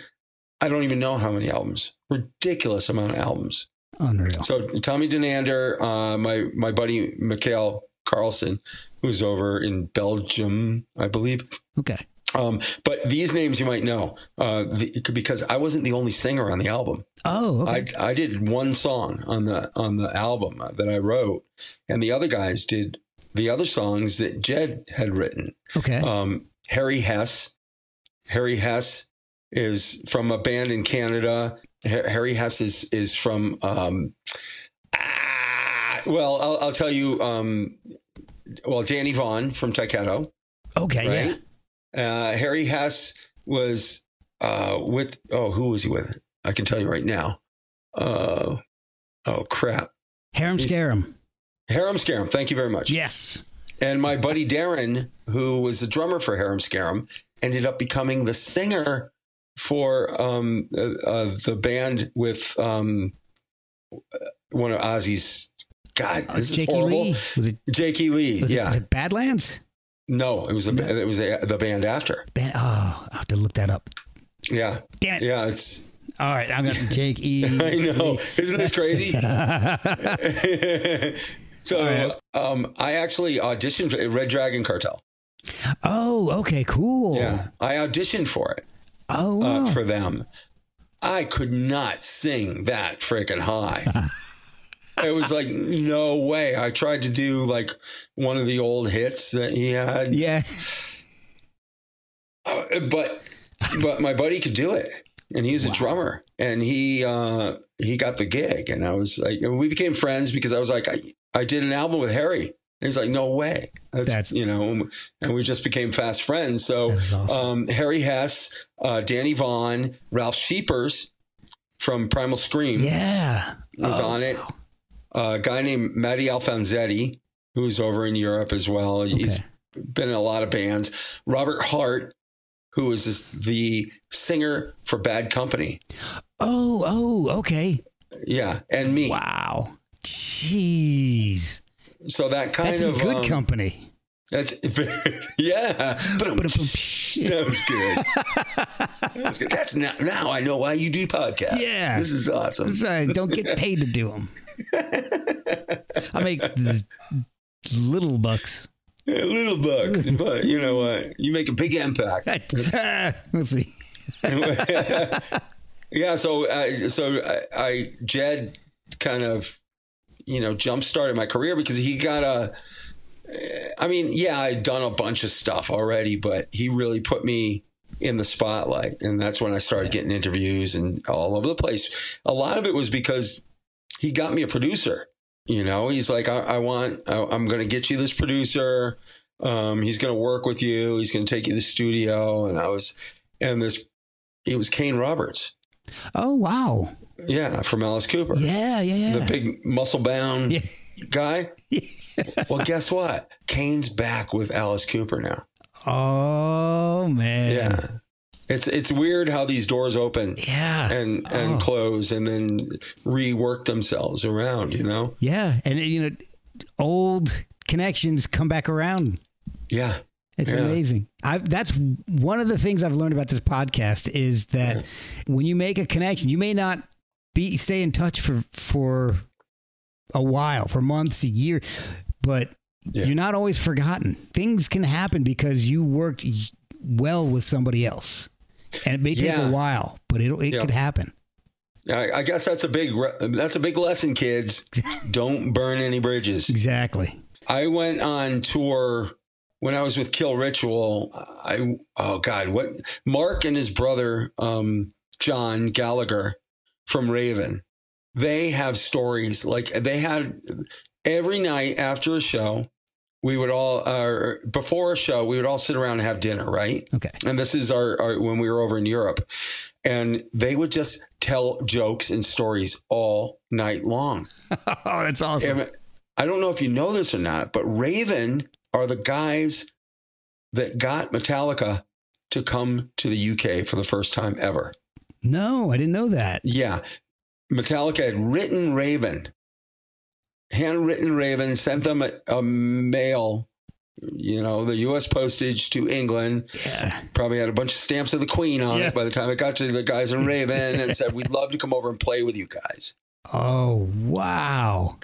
I don't even know how many albums. Ridiculous amount of albums. Unreal. So Tommy Denander, uh, my my buddy Mikhail Carlson, who's over in Belgium, I believe. Okay. Um, but these names you might know uh, the, because I wasn't the only singer on the album. Oh, okay. I I did one song on the on the album uh, that I wrote, and the other guys did the other songs that Ged had written. okay. Um, Harry Hess, Harry Hess is from a band in Canada. Ha- Harry Hess is is from. Um, ah, well, I'll, I'll tell you. Um, well, Danny Vaughn from Tyketto okay. Yeah. Uh, Harry Hess was uh, with, oh, who was he with? I can tell you right now. Uh, oh, crap. Harem He's- Scarum. Harem Scarum. Thank you very much. Yes. And my buddy Darren, who was the drummer for Harem Scarum, ended up becoming the singer for um, uh, uh, the band with um, one of Ozzy's. God, Uh, this is Jakey horrible. Lee. Was it, Jakey Lee. it- yeah. was it Badlands? No, it was the it was the, the band after. Band, oh, I have to look that up. Yeah. Damn it. Yeah, it's All right. I got Jake E. I know. Isn't this crazy? so um, I actually auditioned for Red Dragon Cartel. Oh, okay. Cool. Yeah. I auditioned for it Oh, uh, wow. for them. I could not sing that freaking high. It was like, no way. I tried to do like one of the old hits that he had. yeah. Uh, but but my buddy could do it and he was a drummer and he uh he got the gig and i was like we became friends because i was like i, I did an album with harry and he's like no way that's, That's- you know and we just became fast friends so awesome. um harry hess uh danny vaughn ralf scheepers from primal scream Yeah. was Oh, on it a guy named matti alfonzetti who's over in europe as well He's been in a lot of bands. Robert Hart, who is the singer for Bad Company. Oh, oh, okay. Yeah, and me. Wow. Jeez. So that kind That's of good um, company. That's very, yeah. But that was good. That was good. That's now. Now I know why you do podcasts. Yeah. this is awesome. Sorry, don't get paid to do them. I make little bucks. A little bucks, but you know what? You make a big impact. we'll see. yeah so uh, so I, I ged kind of you know jump started my career because he got a i mean yeah i'd done a bunch of stuff already but he really put me in the spotlight and that's when i started getting interviews and all over the place a lot of it was because he got me a producer you know he's like i, I want I, i'm going to get you this producer um, he's going to work with you he's going to take you to the studio and i was and this it was kane roberts Oh wow. yeah, from Alice Cooper. Yeah, yeah, yeah. The big muscle bound Yeah. Guy. well, guess what? Kane's back with Alice Cooper now. Oh man. Yeah. It's it's weird how these doors open Yeah. and and Oh. close and then rework themselves around, you know? Yeah, and you know, old connections come back around. Yeah. It's Yeah. amazing. I, that's one of the things I've learned about this podcast is that when you make a connection, you may not be stay in touch for for a while, for months, a year, but Yeah. you're not always forgotten. Things can happen because you worked well with somebody else, and it may take Yeah. a while, but it it Yeah. could happen. I, I guess that's a big that's a big lesson, kids. Don't burn any bridges. Exactly. I went on tour when I was with Kill Ritual. I oh god, what Mark and his brother um, John Gallagher from Raven. They have stories like they had every night after a show. We would all, uh, before a show, we would all sit around and have dinner, right? Okay. And this is our, our when we were over in Europe, and they would just tell jokes and stories all night long. oh, that's awesome. And I don't know if you know this or not, but Raven are the guys that got Metallica to come to the UK for the first time ever. No, I didn't know that. Yeah. Metallica had written Raven, handwritten Raven, sent them a, a mail, you know, the US postage to England. Yeah. Probably had a bunch of stamps of the Queen on Yeah. it by the time it got to the guys in Raven and said, We'd love to come over and play with you guys. Oh, wow.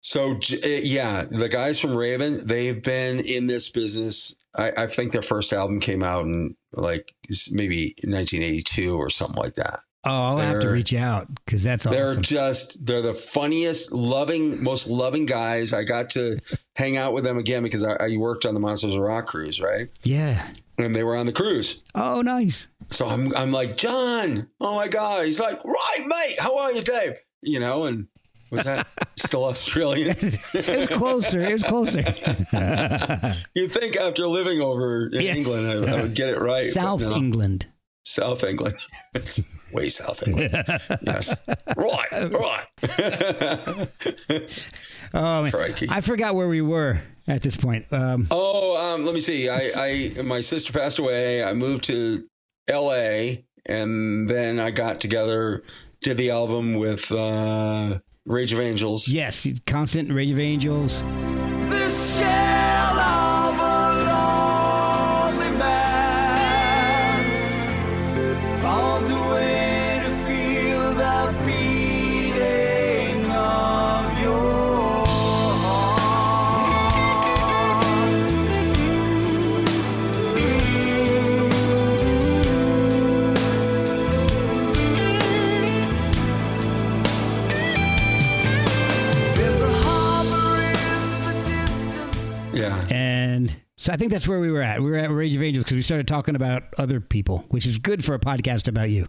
So uh, yeah, the guys from Raven, they've been in this business. I, I think their first album came out in like maybe 1982 or something like that. Oh, I'll have to reach out because that's awesome. They're just they're the funniest, loving, most loving guys. I got to hang out with them again because I, I worked on the Monsters of Rock cruise, right? yeah. And they were on the cruise. Oh, nice. So I'm I'm like John. Oh my god. He's like, right, mate. How are you, Dave? You know, and was that still Australian? it was closer. It was closer. You think after living over in Yeah. England, I, I would get it right. South no. England. South England. It's way South England. yes. Right, right. Oh, man. Crikey. I forgot where we were at this point. Um, oh, um, let me see. I, I, my sister passed away. I moved to L.A. and then I got together, did the album with uh, Rage of Angels. yes, Constant Rage of Angels. So I think that's where we were at. We were at Rage of Angels because we started talking about other people, which is good for a podcast about you.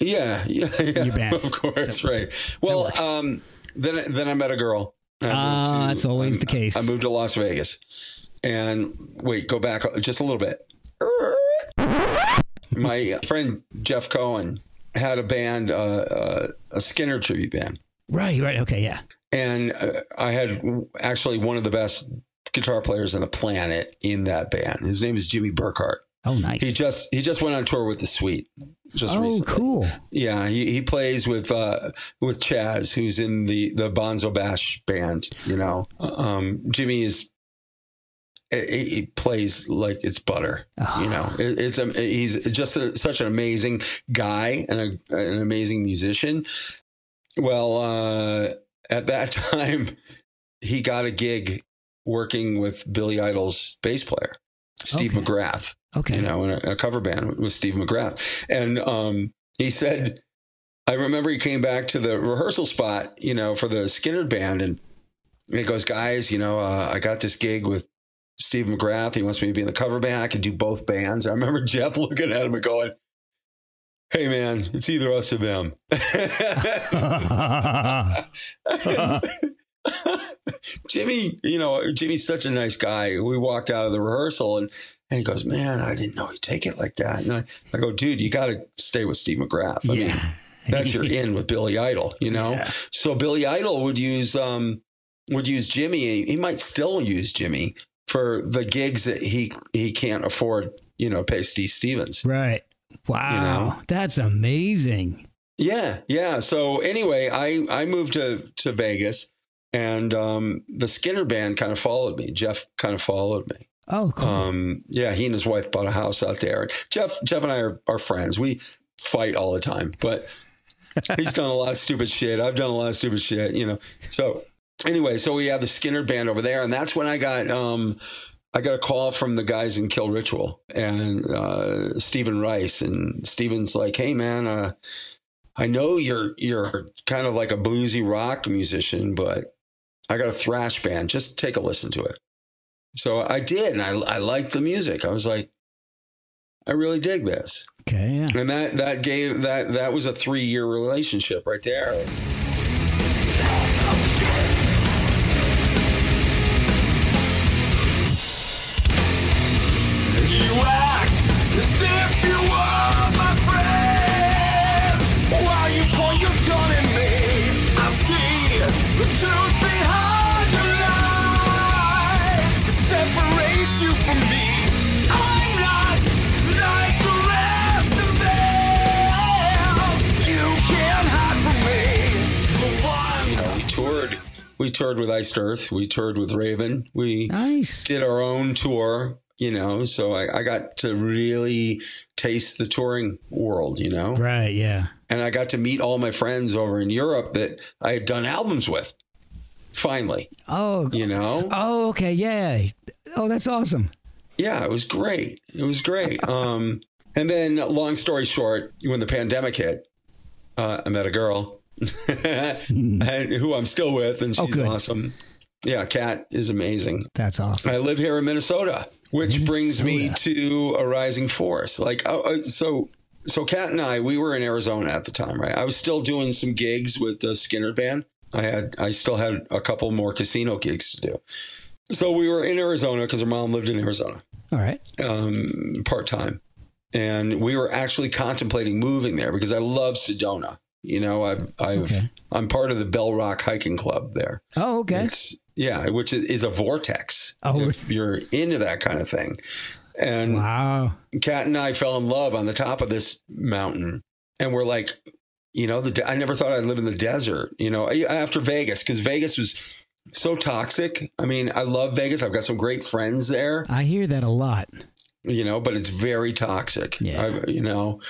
Yeah, yeah, yeah. Your band. Of course, right. Well, um, then I- then I met a girl. Ah, that's always the case. I moved to Las Vegas, and wait, go back just a little bit. My friend Jeff Cohen had a band, uh, uh, a Skynyrd tribute band, Right, right. Okay, yeah. and uh, I had actually one of the best guitar players on the planet in that band. His name is Jimmy Burkhart. Oh, nice. He just he just went on tour with the Sweet. Just oh, recently. cool. Yeah, he, he plays with uh, with Chaz, who's in the the Bonzo Bash band. You know, um, Jimmy is he, he plays like it's butter. You know, it, it's a, he's just a, such an amazing guy and a, an amazing musician. Well, uh, at that time, he got a gig working with Billy Idol's bass player, Steve Okay. McGrath Okay. you know, in a, in a cover band with Steve McGrath. And um, he said, I remember he came back to the rehearsal spot, you know, for the Skynyrd band. And he goes, guys, you know, uh, I got this gig with Steve McGrath. He wants me to be in the cover band. I can do both bands. I remember Jeff looking at him and going, Hey man, it's either us or them. Jimmy, you know, Jimmy's such a nice guy. We walked out of the rehearsal and, and he goes, Man, I didn't know he'd take it like that. And I, I go, Dude, you got to stay with Steve McGrath. I mean, that's your in with Billy Idol, you know? Yeah. So Billy Idol would use, um, would use Jimmy. He might still use Jimmy for the gigs that he, he can't afford, you know, pay Steve Stevens. Right. Wow. You know? That's amazing. Yeah, yeah. So anyway, I I moved to to Vegas, and um, the Skynyrd band kind of followed me. Jeff kind of followed me. Oh, cool. Um, yeah, he and his wife bought a house out there. And Jeff, Jeff and I are, are friends. We fight all the time, but he's done a lot of stupid shit. I've done a lot of stupid shit, you know. So anyway, so we have the Skynyrd band over there, and that's when I got um, I got a call from the guys in Kill Ritual and uh, Stephen Rice, and Stephen's like, "Hey, man, uh, I know you're you're kind of like a bluesy rock musician, but I got a thrash band. Just take a listen to it." So I did, and I I liked the music. I was like, I really dig this, okay, yeah. and that that gave that that was a three year relationship right there. We toured with Iced Earth. We toured with Raven. We Nice. did our own tour. You know, so I, I got to really taste the touring world. You know, Right, yeah. and I got to meet all my friends over in Europe that I had done albums with. Finally, Oh, you know, oh, okay, yeah. Oh, that's awesome. yeah, it was great. It was great. Um, and then, long story short, when the pandemic hit, uh, I met a girl who I'm still with, and Oh, she's good. awesome. Yeah, Kat is amazing. That's awesome. I live here in Minnesota, which brings me to a rising force. Like, oh, uh, so, so Kat and I, we were in Arizona at the time, right? I was still doing some gigs with the Skynyrd band. I had, I still had a couple more casino gigs to do. So we were in Arizona because her mom lived in Arizona All right. um, part time, and we were actually contemplating moving there because I love Sedona. You know, I've, I've, Okay. I'm part of the Bell Rock Hiking Club there. Oh, okay. It's yeah, which is, a vortex. Oh. if you're into that kind of thing. And Wow. Kat and I fell in love on the top of this mountain, and we're like, you know, the I never thought I'd live in the desert. You know, after Vegas because Vegas was so toxic. I mean, I love Vegas. I've got some great friends there. I hear that a lot. You know, but it's very toxic. Yeah. I, you know.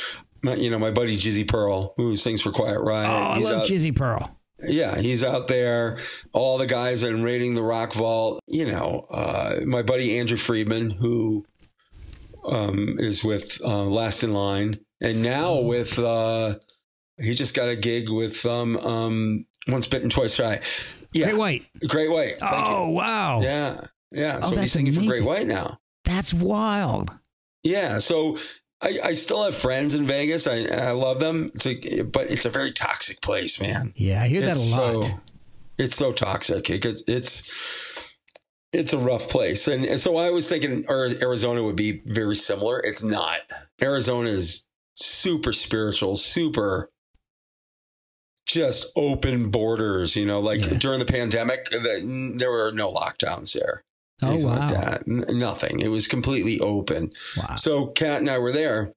My, you know, my buddy Jizzy Pearl, who sings for Quiet Riot. Oh, I love out- Jizzy Pearl. yeah, he's out there. All the guys that are raiding the Rock Vault. You know, uh, my buddy Andrew Freeman, who um, is with uh, Last in Line, and now with uh, he just got a gig with um, um, Once Bitten, Twice Shy. Yeah, Great White. Great White. Thank Oh, wow. Yeah, yeah. Oh, So he's singing for Great. White now. That's wild. Yeah, so. I, I still have friends in Vegas. I, I love them. It's a, but it's a very toxic place, man. Yeah, I hear that a lot. So, it's so toxic. It gets, it's it's a rough place, and, and so I was thinking Ar- Arizona would be very similar. It's not. Arizona is super spiritual, super just open borders. You know, like Yeah. during the pandemic, the, there were no lockdowns there. Oh, wow. like that. N- nothing. It was completely open. Wow. So Kat and I were there,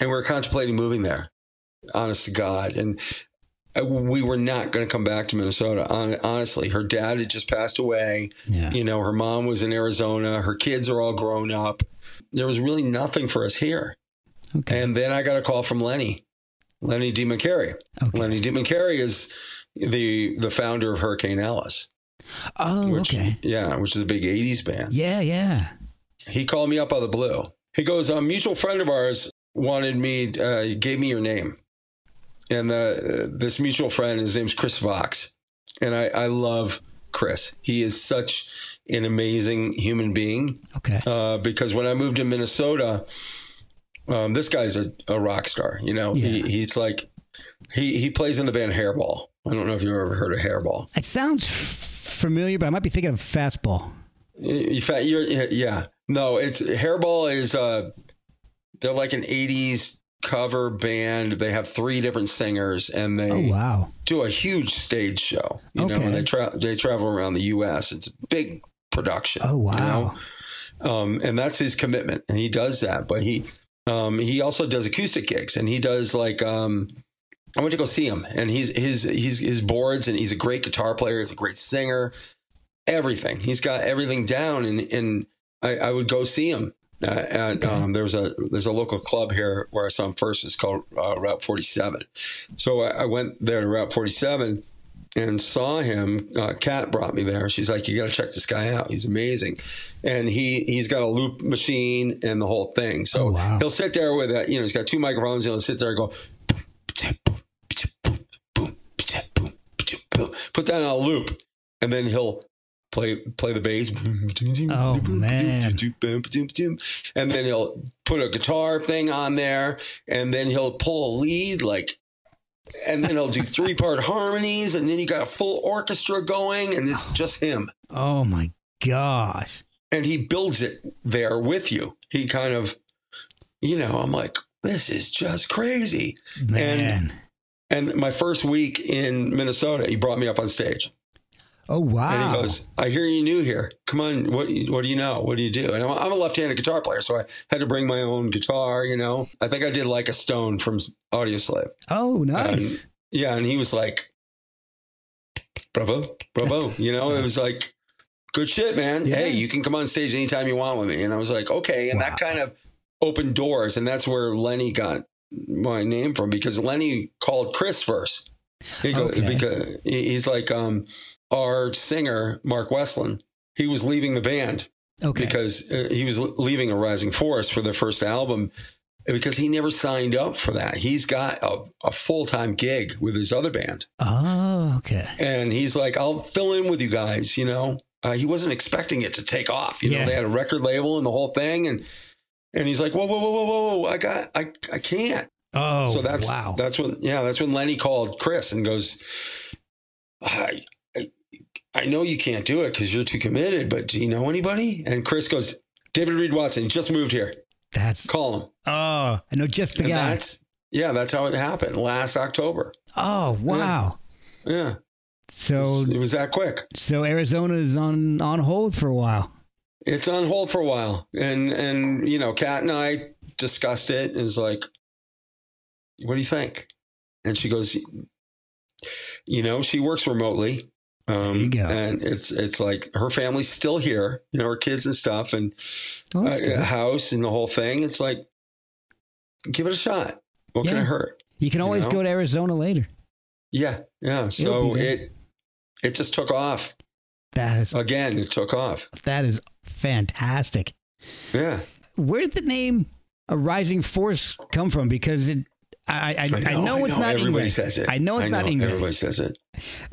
and we were contemplating moving there. Honest to God, and uh, we were not going to come back to Minnesota. Hon- Honestly, her dad had just passed away. Yeah. You know, her mom was in Arizona. Her kids are all grown up. There was really nothing for us here. Okay. And then I got a call from Lenny, Lenny D. McCary. Okay. Lenny D. McCary is the the founder of Hurricane Alice. Oh, Which, okay. Yeah, which is a big '80s band. Yeah, yeah. he called me up out of the blue. He goes, "A mutual friend of ours wanted me, uh, gave me your name, and uh, this mutual friend, his name's Chris Fox, and I, I love Chris. He is such an amazing human being. Okay. Uh, because when I moved to Minnesota, um, this guy's a, a rock star. You know, he, he's like he he plays in the band Hairball. I don't know if you've ever heard of Hairball. It sounds familiar, but I might be thinking of fastball. In fact, you're yeah. No, it's Hairball is uh they're like an 80s cover band. They have three different singers and they Oh, wow. do a huge stage show. You know, Okay. and they tra- they travel around the US. It's a big production. Oh, you wow. know? Um and that's his commitment and he does that, but he um he also does acoustic gigs and he does like um I went to go see him and he's his he's his boards and he's a great guitar player, he's a great singer everything. He's got everything down and and I, I would go see him. Uh, and um, there was a there's a local club here where I saw him first. It's called uh, Route 47. So I, I went there to Route 47 and saw him. Uh, Kat brought me there. She's like, "You got to check this guy out. He's amazing." And he he's got a loop machine and the whole thing. So Oh, wow. he'll sit there with a, you know he's got two microphones. He'll sit there and go. Put that on a loop, and then he'll play play the bass. Oh, man. And then he'll put a guitar thing on there, and then he'll pull a lead like, and then he'll do three part harmonies, and then you got a full orchestra going, and it's just him. Oh my gosh. And he builds it there with you. He kind of, you know, I'm like, this is just crazy. Man. And my first week in Minnesota, he brought me up on stage. oh wow. And he goes, I hear you new here. Come on, what what do you know? What do you do? And I'm, I'm a left-handed guitar player, so I had to bring my own guitar. You know, I think I did like a Stone from Audioslave. oh nice. Yeah, and he was like, "Bravo, bravo!" You know, it was like, "Good shit, man. Yeah. Hey, you can come on stage anytime you want with me." And I was like, "Okay," and that kind of opened doors, and that's where Lenny got my name from because Lenny called Chris first. He go, Okay. because he's like um, our singer Mark Westland. He was leaving the band okay. because uh, he was leaving a rising force for their first album because he never signed up for that. He's got a, a full time gig with his other band, oh, okay. and he's like, "I'll fill in with you guys." You know, uh, he wasn't expecting it to take off. You Yeah. know, they had a record label and the whole thing, and and he's like, "Whoa, whoa, whoa, whoa, whoa! whoa, I got, I, I can't." Oh, so that's wow. that's when yeah that's when Lenny called Chris and goes I I, I know you can't do it because you're too committed but do you know anybody and Chris goes David Reed Watson just moved here that's call him oh, I know just the and guy. that's yeah that's how it happened last October Oh, wow. yeah So it was that quick so Arizona is on on hold for a while. It's on hold for a while. And and you know Kat and I discussed it and was like what do you think? And she goes you know she works remotely um you and it's it's like her family's still here you know her kids and stuff and Oh, uh, a house and the whole thing. It's like give it a shot. What can it hurt? You can you always know? go to Arizona later. yeah yeah. So it it just took off That is again it took off that is fantastic. yeah Where did the name a rising force come from? Because it I I, I, know, it's not everybody Yngwie. says it I know it's I not English. Everybody says it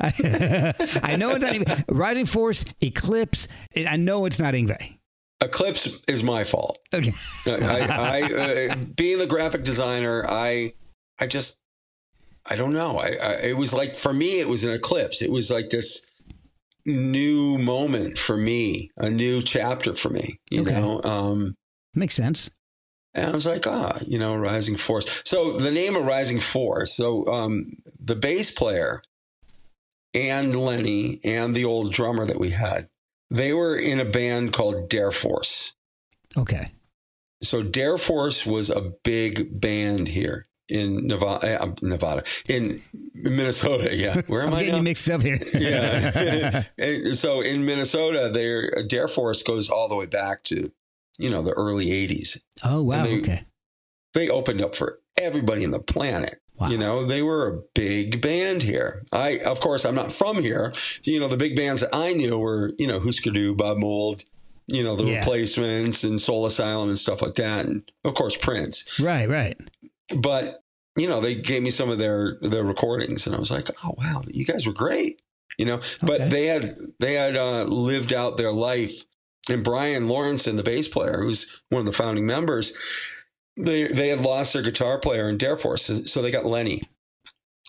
I know it's not even Rising Force, Eclipse. I know it's not Yngwie. eclipse is my fault Okay. I, I uh, being the graphic designer, I, I just, I don't know. I, I, it was like for me, it was an eclipse. It was like this new moment for me, a new chapter for me. You Okay. know, um, Makes sense. and I was like, ah, you know, Rising Force. So the name of Rising Force. So um, the bass player and Lenny and the old drummer that we had, they were in a band called Dare Force. Okay. so Dare Force was a big band here in Nevada, uh, Nevada, in Minnesota. Yeah, where am I'm I getting now? you mixed up here. yeah. So in Minnesota, their Dare Force goes all the way back to, you know, the early '80s. oh wow. They- okay. They opened up for everybody in the planet. Wow. You know, they were a big band here. I, of course, I'm not from here. You know, the big bands that I knew were, you know, Husker Du, Bob Mould, you know, the Yeah. replacements and Soul Asylum and stuff like that. And of course, Prince. Right. Right. But, you know, they gave me some of their their recordings and I was like, oh wow, you guys were great. You know, but Okay. they had they had uh, lived out their life. And Brian Lawrence, and the bass player, who's one of the founding members, they they had lost their guitar player in Dare Force, so they got Lenny.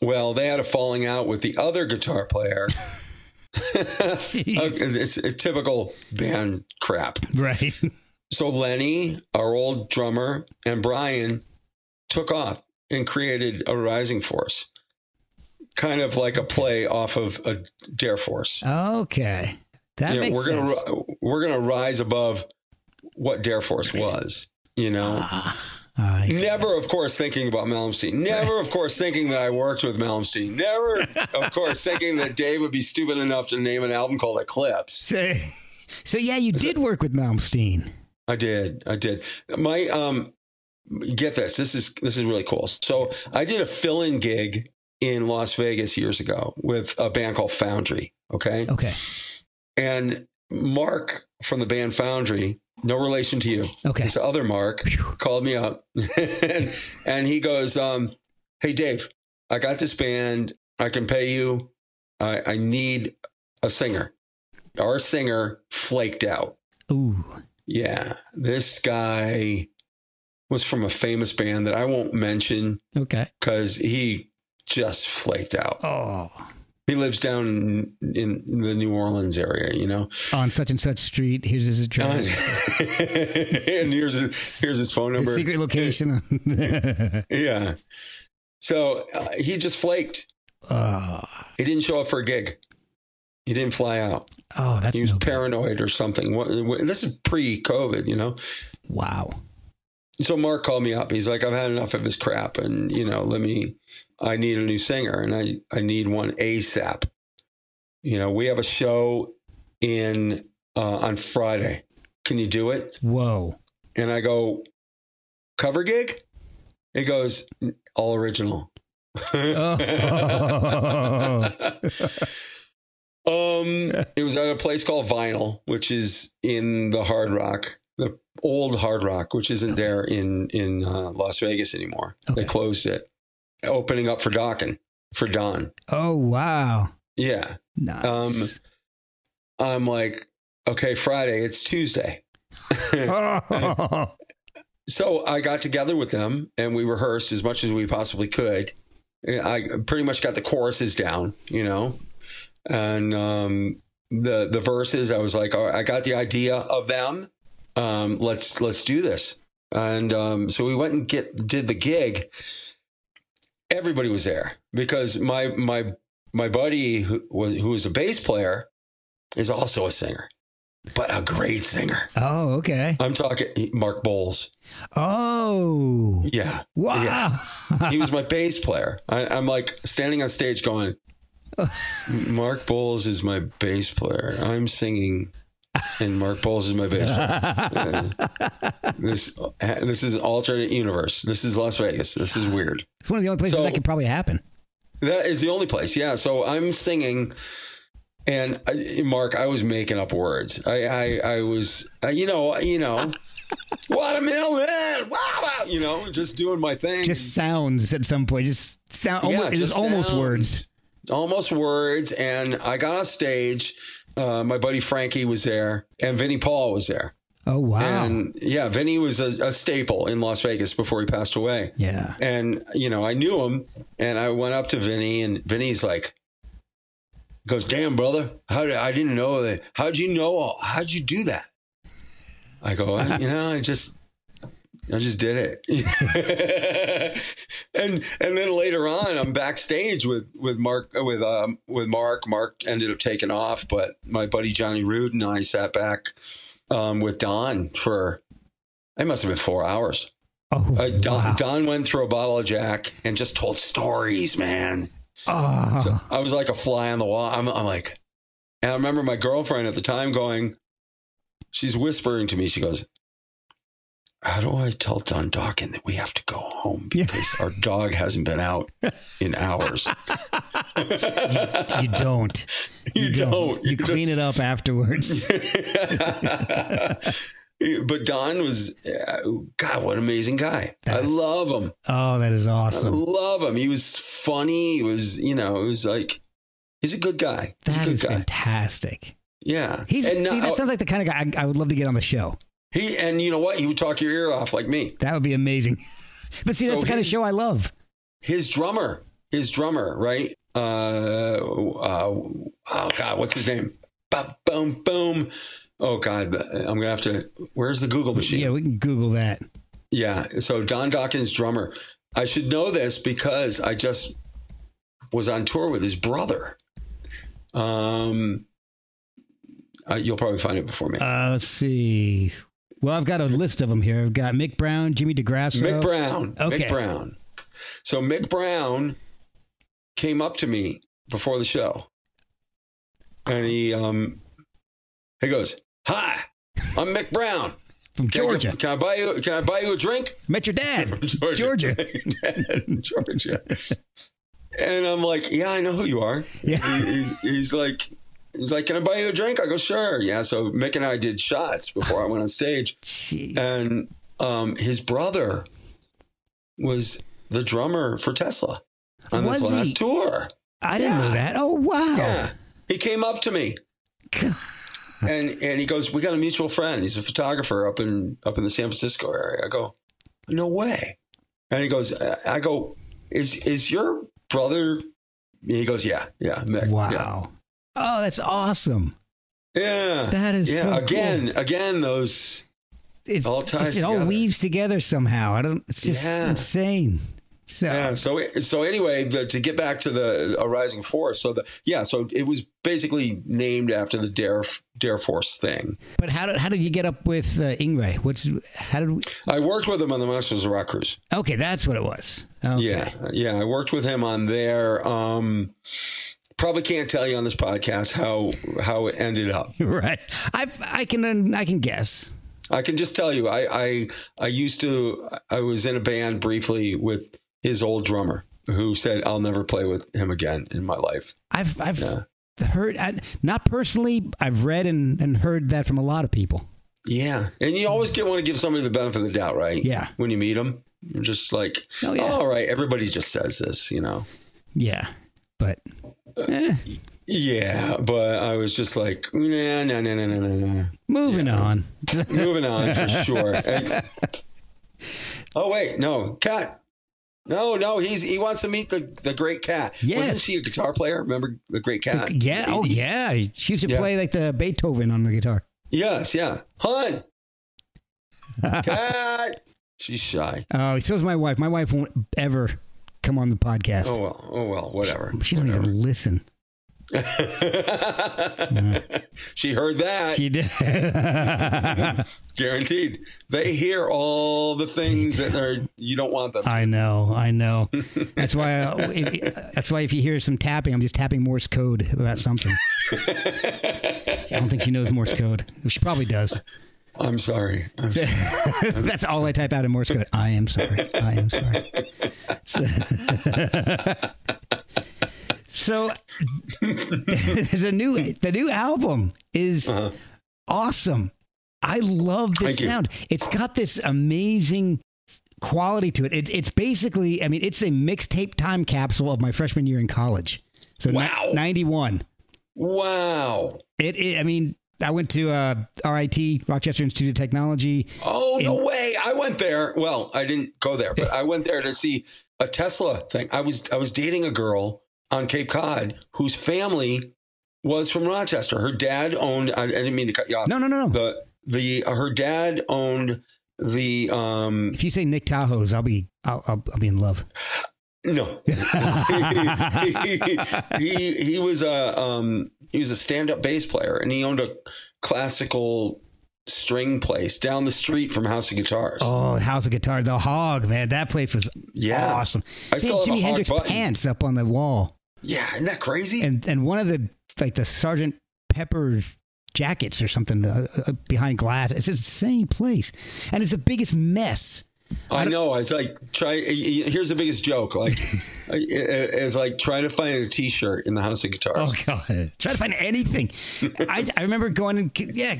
Well, they had a falling out with the other guitar player. It's, it's typical band crap. Right. So Lenny, our old drummer, and Brian took off and created a rising force, kind of like a play off of a Dare Force. Okay. That You know, makes we're sense. gonna we're gonna rise above what Dare Force was. You know, Ah, I- never, of course, thinking about Malmsteen. Never, of course, thinking that I worked with Malmsteen. Never, of course, thinking that Dave would be stupid enough to name an album called Eclipse. Say- So yeah, you did work with Malmsteen. I did. I did. My um get this. This is this is really cool. So I did a fill-in gig in Las Vegas years ago with a band called Foundry. Okay. Okay. And Mark from the band Foundry, no relation to you. Okay. This other Mark called me up and, and he goes, um, Hey Dave, I got this band. I can pay you. I, I need a singer. Our singer flaked out. Ooh. Yeah. This guy was from a famous band that I won't mention Okay. because he just flaked out. Oh. He lives down in, in the New Orleans area, you know. On such and such street. Here's his Uh, address. and here's his, here's his phone his number. secret location. Yeah. So uh, he just flaked. oh. He didn't show up for a gig. He didn't fly out. Oh, that's He was no good. paranoid or something. What, what- this is pre-COVID, you know. wow. So Mark called me up. He's like, "I've had enough of his crap, and you know, let me. I need a new singer, and I I need one ASAP. You know, we have a show in uh, on Friday. Can you do it?" Whoa. And I go, "Cover gig?" He goes, "All original." um, it was at a place called Vinyl, which is in the Hard Rock, the old Hard Rock, which isn't there in in uh, Las Vegas anymore. They closed it, opening up for Dokken for Don. Oh wow. Yeah, Nice. Um, I'm like, okay, Friday. It's Tuesday. oh. So I got together with them and we rehearsed as much as we possibly could. And I pretty much got the choruses down, you know, and um, the the verses. I was like, all right, I got the idea of them. Um, let's let's do this. And um, so we went and get did the gig. Everybody was there because my my my buddy who was who was a bass player is also a singer, but a great singer. oh, okay. I'm talking Mark Boals. Oh. Yeah. Wow. Yeah. He was my bass player. I, I'm like standing on stage going, Mark Boals is my bass player. I'm singing, and Mark Boals is my player. this this is an alternate universe. This is Las Vegas. This is weird. it's one of the only places So- that could probably happen. That is the only place. Yeah. So I'm singing, and I, Mark, I was making up words. I I, I was, uh, you know, you know. Watermelon, wow, wow, you know, just doing my thing. Just sounds at some point. Just sound. Yeah, almost, was just almost sounds. words. almost words. And I got on stage. Uh, my buddy Frankie was there, and Vinnie Paul was there. Oh wow. And yeah, Vinny was a, a staple in Las Vegas before he passed away. yeah. And you know, I knew him, and I went up to Vinny, and Vinny's like, goes, "Damn, brother, how did, I didn't know that? How'd you know? all- How'd you do that?" I go, "I- you know, I just, I just did it. and and then later on, I'm backstage with with Mark with um with Mark. Mark ended up taking off, but my buddy Johnny Rude and I sat back um, with Don for it must have been four hours. Oh. Uh, Don, wow. Don went through a bottle of Jack and just told stories, man. Oh. So I was like a fly on the wall. I'm, I'm like, and I remember my girlfriend at the time going, she's whispering to me. She goes, "How do I tell Don Dokken that we have to go home Yeah. because our dog hasn't been out in hours?" you don't. You don't. You You clean just- it up afterwards. but Don was, uh, God, what an amazing guy. I love him. Oh, that is I awesome. love him. He was funny. He was, you know, it was like, he's a good guy. He's a That good is guy. fantastic. Yeah. He's and see, now- that sounds like the kind of guy I, I would love to get on the show. He, and you know what? He would talk your ear off like me. That would be amazing. But see, that's So the kind of show I love. His drummer, his drummer, right? Uh, uh oh God, what's his name? Ba- Boom, boom. Oh God, I'm gonna have to. Where's the Google machine? Yeah, we can Google that. Yeah. So Don Dokken's, drummer. I should know this because I just was on tour with his brother. Um, uh, you'll probably find it before me. Uh, let's see. Well, I've got a list of them here. I've got Mick Brown, Jimmy DeGrasso. Mick Brown. Okay. Mick Brown. So Mick Brown came up to me before the show, and he um he goes, Hi, I'm Mick Brown. From Can I- Georgia. Can I buy you? Can I buy you a drink? Met your dad. Georgia. Georgia. Georgia. And I'm like, yeah, I know who you are. Yeah. He- he's, he's like, he's like, can I buy you a drink? I go, sure. Yeah. So Mick and I did shots before I went on stage, Jeez. and um, his brother was the drummer for Tesla on Was this last he? tour. I didn't know that. Oh, wow. Yeah. He came up to me and and he goes, "We got a mutual friend. He's a photographer up in up in the San Francisco area." I go, "No way!" And he goes, "I go, is is your brother?" He goes, "Yeah, yeah, Mick, Wow. yeah, Oh, that's awesome. yeah." That is yeah. so again, again, those It's all just, ties it all weaves together somehow. I don't. It's just Yeah. insane. So Yeah. So so anyway, but to get back to the a rising force. So the yeah. So it was basically named after the Dare Dare Force thing. but how did how did you get up with uh, Yngwie? What's how did? We, I worked with him on the Monsters of Rock cruise. okay, that's what it was. Okay. Yeah, yeah. I worked with him on there. Um, probably can't tell you on this podcast how how it ended up. right. I I can I can guess. I can just tell you, I I I used to. I was in a band briefly with his old drummer who said I'll never play with him again in my life. I've I've Yeah. heard I, not personally. I've read and, and heard that from a lot of people. Yeah, and you always get want to give somebody the benefit of the doubt, right? Yeah. When you meet them, you're just like, Oh, yeah. all right, everybody just says this, you know. Yeah, but eh, Yeah, but I was just like, nah, nah, nah, nah, nah, nah, nah. moving on. Moving on for sure. And- oh wait, no, cat. No, no, he's he wants to meet the the great cat. Yes. Wasn't she a guitar player? Remember the Great Kat? yeah. Oh yeah. She used to Yeah. play like the Beethoven on the guitar. Yes, yeah. Hun, cat. She's shy. Oh, so is my wife. My wife won't ever come on the podcast. Oh well. Oh well. Whatever. she doesn't even listen. she heard that. She did. Guaranteed. They hear all the things that are you don't want them. To. I know. I know. That's why. I, uh, if, that's why if you hear some tapping, I'm just tapping Morse code about something. I don't think she knows Morse code. She probably does. I'm sorry. I'm sorry. That's all I type out in Morse code. I am sorry. I am sorry. So, so a new the new album is awesome. I love this Uh-huh. Thank you. sound. It's got this amazing quality to it. it. It's basically, I mean, it's a mixtape time capsule of my freshman year in college. So Wow. 91. Wow. It, it, I mean, I went to uh, RIT, Rochester Institute of Technology. Oh no way! I went there. Well, I didn't go there, but I went there to see a Tesla thing. I was I was dating a girl on Cape Cod whose family was from Rochester. Her dad owned. I, I didn't mean to cut you off. No, no, no, no. The the uh, her dad owned the um If you say Nick Tahou's, I'll be, I'll, I'll, I'll be in love. No he, he he was a um he was a stand-up bass player and he owned a classical string place down the street from House of Guitars. Oh, House of Guitar, the Hog, man, that place was Yeah. awesome. I They still had have Jimi Hendrix button. pants up on the wall, Yeah, isn't that crazy? and and one of the like the Sergeant Pepper jackets or something uh, uh, behind glass. It's an insane place, and it's the biggest mess. I know. It's like try. Here's the biggest joke. Like, it's like trying to find a T-shirt in the House of Guitars. Oh god, try to find anything. I, I remember going and yeah,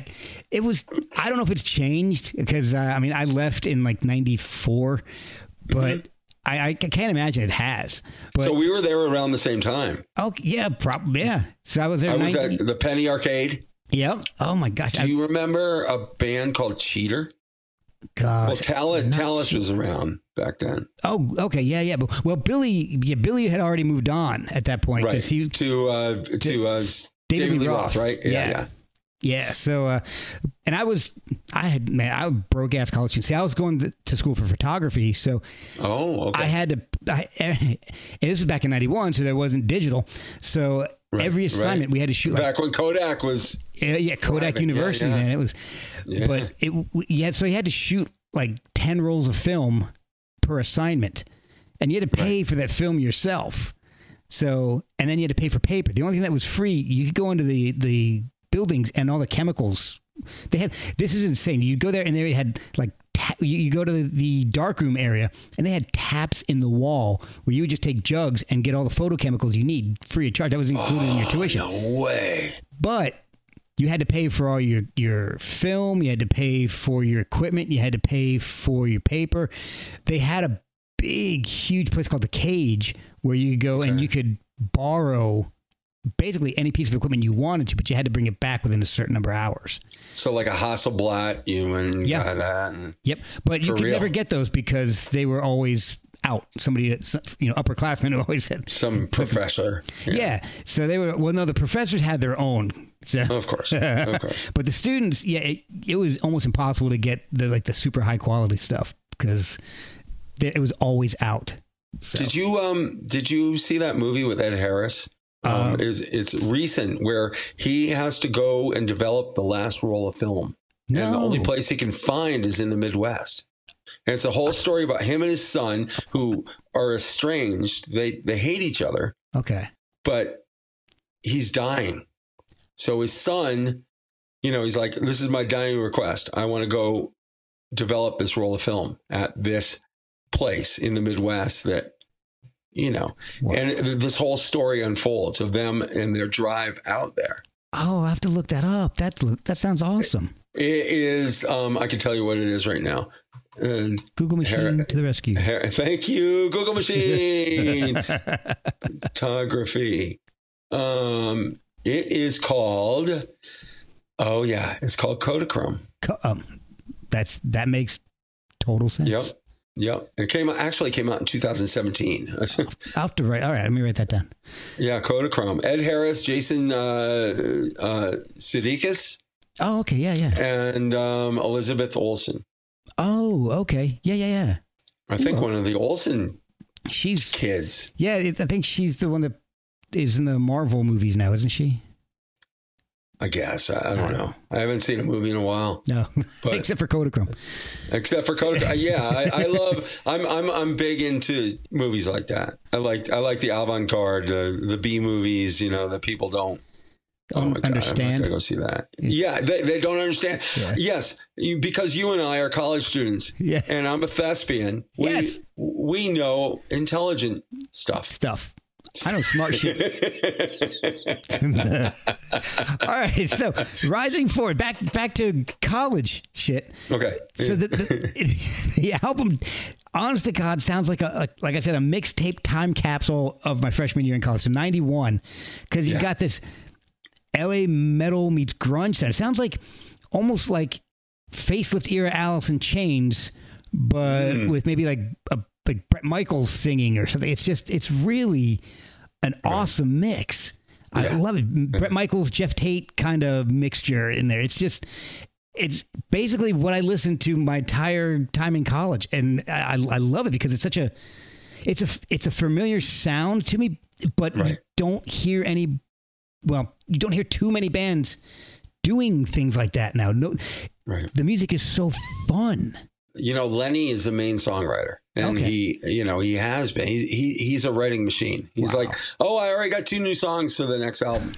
it was. I don't know if it's changed because uh, I mean I left in like '94, but I, I can't imagine it has. But so we were there around the same time. oh yeah, probably yeah. So I was there. I was at the Penny Arcade. Yep. Oh my gosh. Do I, you remember a band called Cheater? Gosh. Well, Talas, Talas was around back then, Oh, okay. Yeah, yeah. But well, Billy, yeah, Billy had already moved on at that point right? because he, to uh, to uh, David, Lee Roth, right? Yeah. yeah. yeah. So, uh, and I was, I had, man, I broke ass college student. See, I was going to, to school for photography, so Oh, okay. I had to. I, and this was back in '91, so there wasn't digital. So Right, every assignment right. we had to shoot like back when Kodak was. Yeah, yeah, Kodak Private, University, yeah. man. It was, Yeah. but it yeah. So you had to shoot like ten rolls of film per assignment, and you had to pay for that film yourself. So and then you had to pay for paper. The only thing that was free, you could go into the the buildings and all the chemicals they had this is insane. You go there and they had like ta- you, you go to the, the dark room area and they had taps in the wall where you would just take jugs and get all the photochemicals you need free of charge. That was included in your oh, tuition. No way. But you had to pay for all your your film, you had to pay for your equipment, you had to pay for your paper. They had a big, huge place called the Cage where you could go and you could borrow basically any piece of equipment you wanted to, but you had to bring it back within a certain number of hours. So like a Hasselblad, you and Yeah. that. And, Yep. But you could real. never get those because they were always out. Somebody, that's, you know, upperclassmen always said, some professor. yeah. So they were, well, no, the professors had their own. So, Of course. Of course. but the students, yeah, it, it was almost impossible to get the like the super high quality stuff because it was always out. So, Did you um did you see that movie with Ed Harris? Um, Um, it's, it's recent where he has to go and develop the last roll of film. And the only place he can find is in the Midwest. And it's a whole story about him and his son who are estranged. They they hate each other, Okay. but he's dying. So his son, you know, he's like, This is my dying request. I want to go develop this roll of film at this place in the Midwest that, you know, Wow. and this whole story unfolds of them and their drive out there. Oh, I have to look that up. That that sounds awesome. It is, um, I can tell you what it is right now. And Google machine Har- to the rescue. Har- thank you, Google machine photography. Um, it is called, oh yeah, it's called Kodachrome. Co- um, that's that makes total sense. Yep. Yep. It came out, actually came out in 2017. I'll have to write. All right, let me write that down. yeah. Kodachrome. Ed Harris, Jason, uh, uh, Sudeikis, Oh, okay. Yeah, yeah. and, um, Elizabeth Olsen. Oh, okay. Yeah, yeah, yeah. I think one of the Olsen She's kids. yeah. It, I think she's the one that is in the Marvel movies now, isn't she? I guess. I, I don't know. I haven't seen a movie in a while. No, except for Kodachrome. Except for Kodachrome. yeah, I, I love. I'm I'm I'm big into movies like that. I like I like the avant garde, the the B movies. You know that people don't. Oh God, understand. gonna go see that. Hmm. Yeah, they, they don't understand. Yeah. Yes, you, because you and I are college students. Yes. and I'm a thespian. We, Yes. we know intelligent stuff. Stuff. I know smart shit. All right, so rising forward, back back to college shit. Okay. So the, the, the album, honest to God, sounds like a like, like I said, a mixtape time capsule of my freshman year in college. So ninety one, because you Yeah. got this L.A. metal meets grunge sound. It sounds like almost like facelift era Alice in Chains, but Hmm. with maybe like a like Bret Michaels singing or something. It's just it's really an awesome mix. I love it. Bret Michaels, Geoff Tate kind of mixture in there. It's just it's basically what I listened to my entire time in college, and I, I love it because it's such a it's a it's a familiar sound to me, but you don't hear any. Well, you don't hear too many bands doing things like that now. No, Right. the music is so fun. You know, Lenny is the main songwriter, and Okay. he, you know, he has been. He's he, he's a writing machine. He's Wow. like, oh, I already got two new songs for the next album.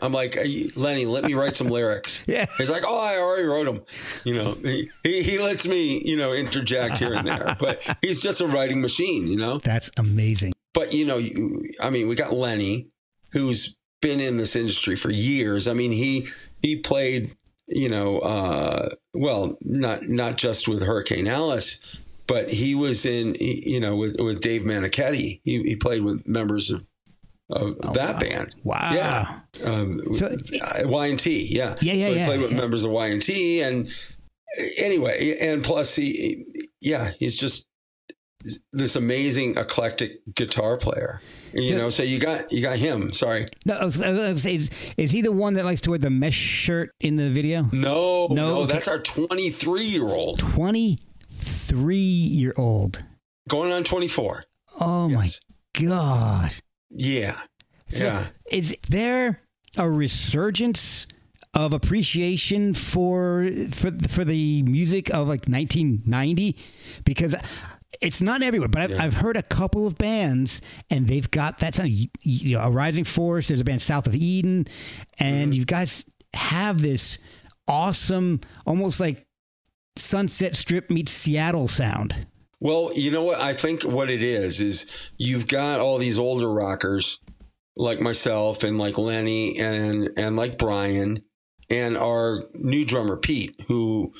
I'm like, "Hey, Lenny, let me write some lyrics. Yeah. He's like, oh, I already wrote them. You know, he, he he lets me, you know, interject here and there, but he's just a writing machine. You know, That's amazing. but you know, you, I mean, we got Lenny, who's been in this industry for years. I mean, he he played, you know, uh, well, not not just with Hurricane Alice, but he was in, you know, with with Dave Meniketti. He he played with members of of that band. Wow. Yeah. Um, So- Y and T. Yeah. Yeah, yeah, so he yeah, played with yeah. members of Y and T, and anyway, and plus he, yeah, he's just this amazing eclectic guitar player. You So- know, so you got you got him. Sorry, No, I was, I was say, is, is he the one that likes to wear the mesh shirt in the video? no, No, no, okay. that's our 23 year old 23 year old. going on 24. Oh Yes. my God. Yeah, So yeah. is there a resurgence of appreciation for for for the music of like 1990? Because it's not everywhere, but I've, Yeah. I've heard a couple of bands and they've got that sound. You, you know, a Rising Force. There's a band South of Eden, and Mm-hmm. you guys have this awesome, almost like Sunset Strip meets Seattle sound. Well, you know what? I think what it is is you've got all these older rockers like myself and like Lenny and and like Brian and our new drummer Pete, who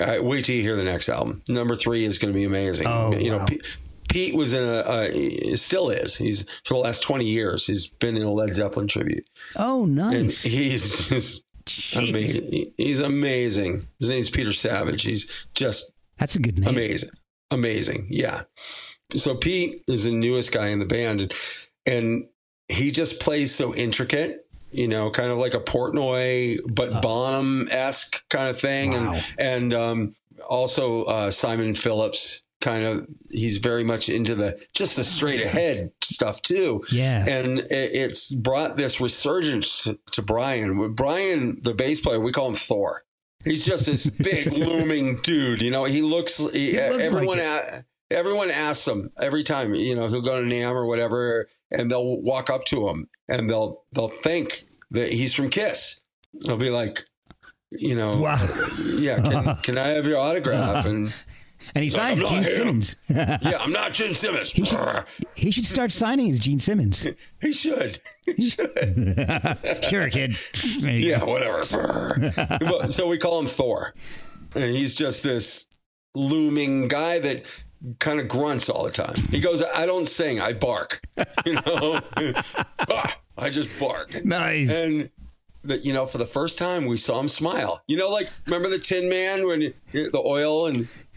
I, wait till you hear the next album. Number three is going to be amazing. Oh, you know, wow. Pete, was in a, uh, still is. He's for the last twenty years. He's been in a Led Zeppelin tribute, Oh, and nice. he's just Jeez. amazing. He's amazing. His name's Peter Savage. He's just That's a good name. amazing amazing yeah so pete is the newest guy in the band and, and he just plays so intricate you know kind of like a portnoy but bonham-esque kind of thing Wow. and and um, also uh, simon phillips kind of he's very much into the just the straight ahead stuff too Yeah. and it, it's brought this resurgence to, to brian brian the bass player we call him thor He's just this big looming dude. You know, he looks. He, He looks everyone, like a, everyone asks him every time. You know, he'll go to Nam or whatever, and they'll walk up to him and they'll they'll think that he's from Kiss. They'll be like, you know, Wow. yeah, can, can I have your autograph? Uh-huh. And And he signs Gene. Simmons. yeah, I'm not Gene Simmons. He should, he should start signing as Gene Simmons. He should. He should. Sure, kid. Yeah, go. whatever. So we call him Thor. And he's just this looming guy that kind of grunts all the time. He goes, I don't sing, I bark. You know? Ah, I just bark. Nice. And that you know, for the first time we saw him smile. You know, like remember the Tin Man when you, the oil and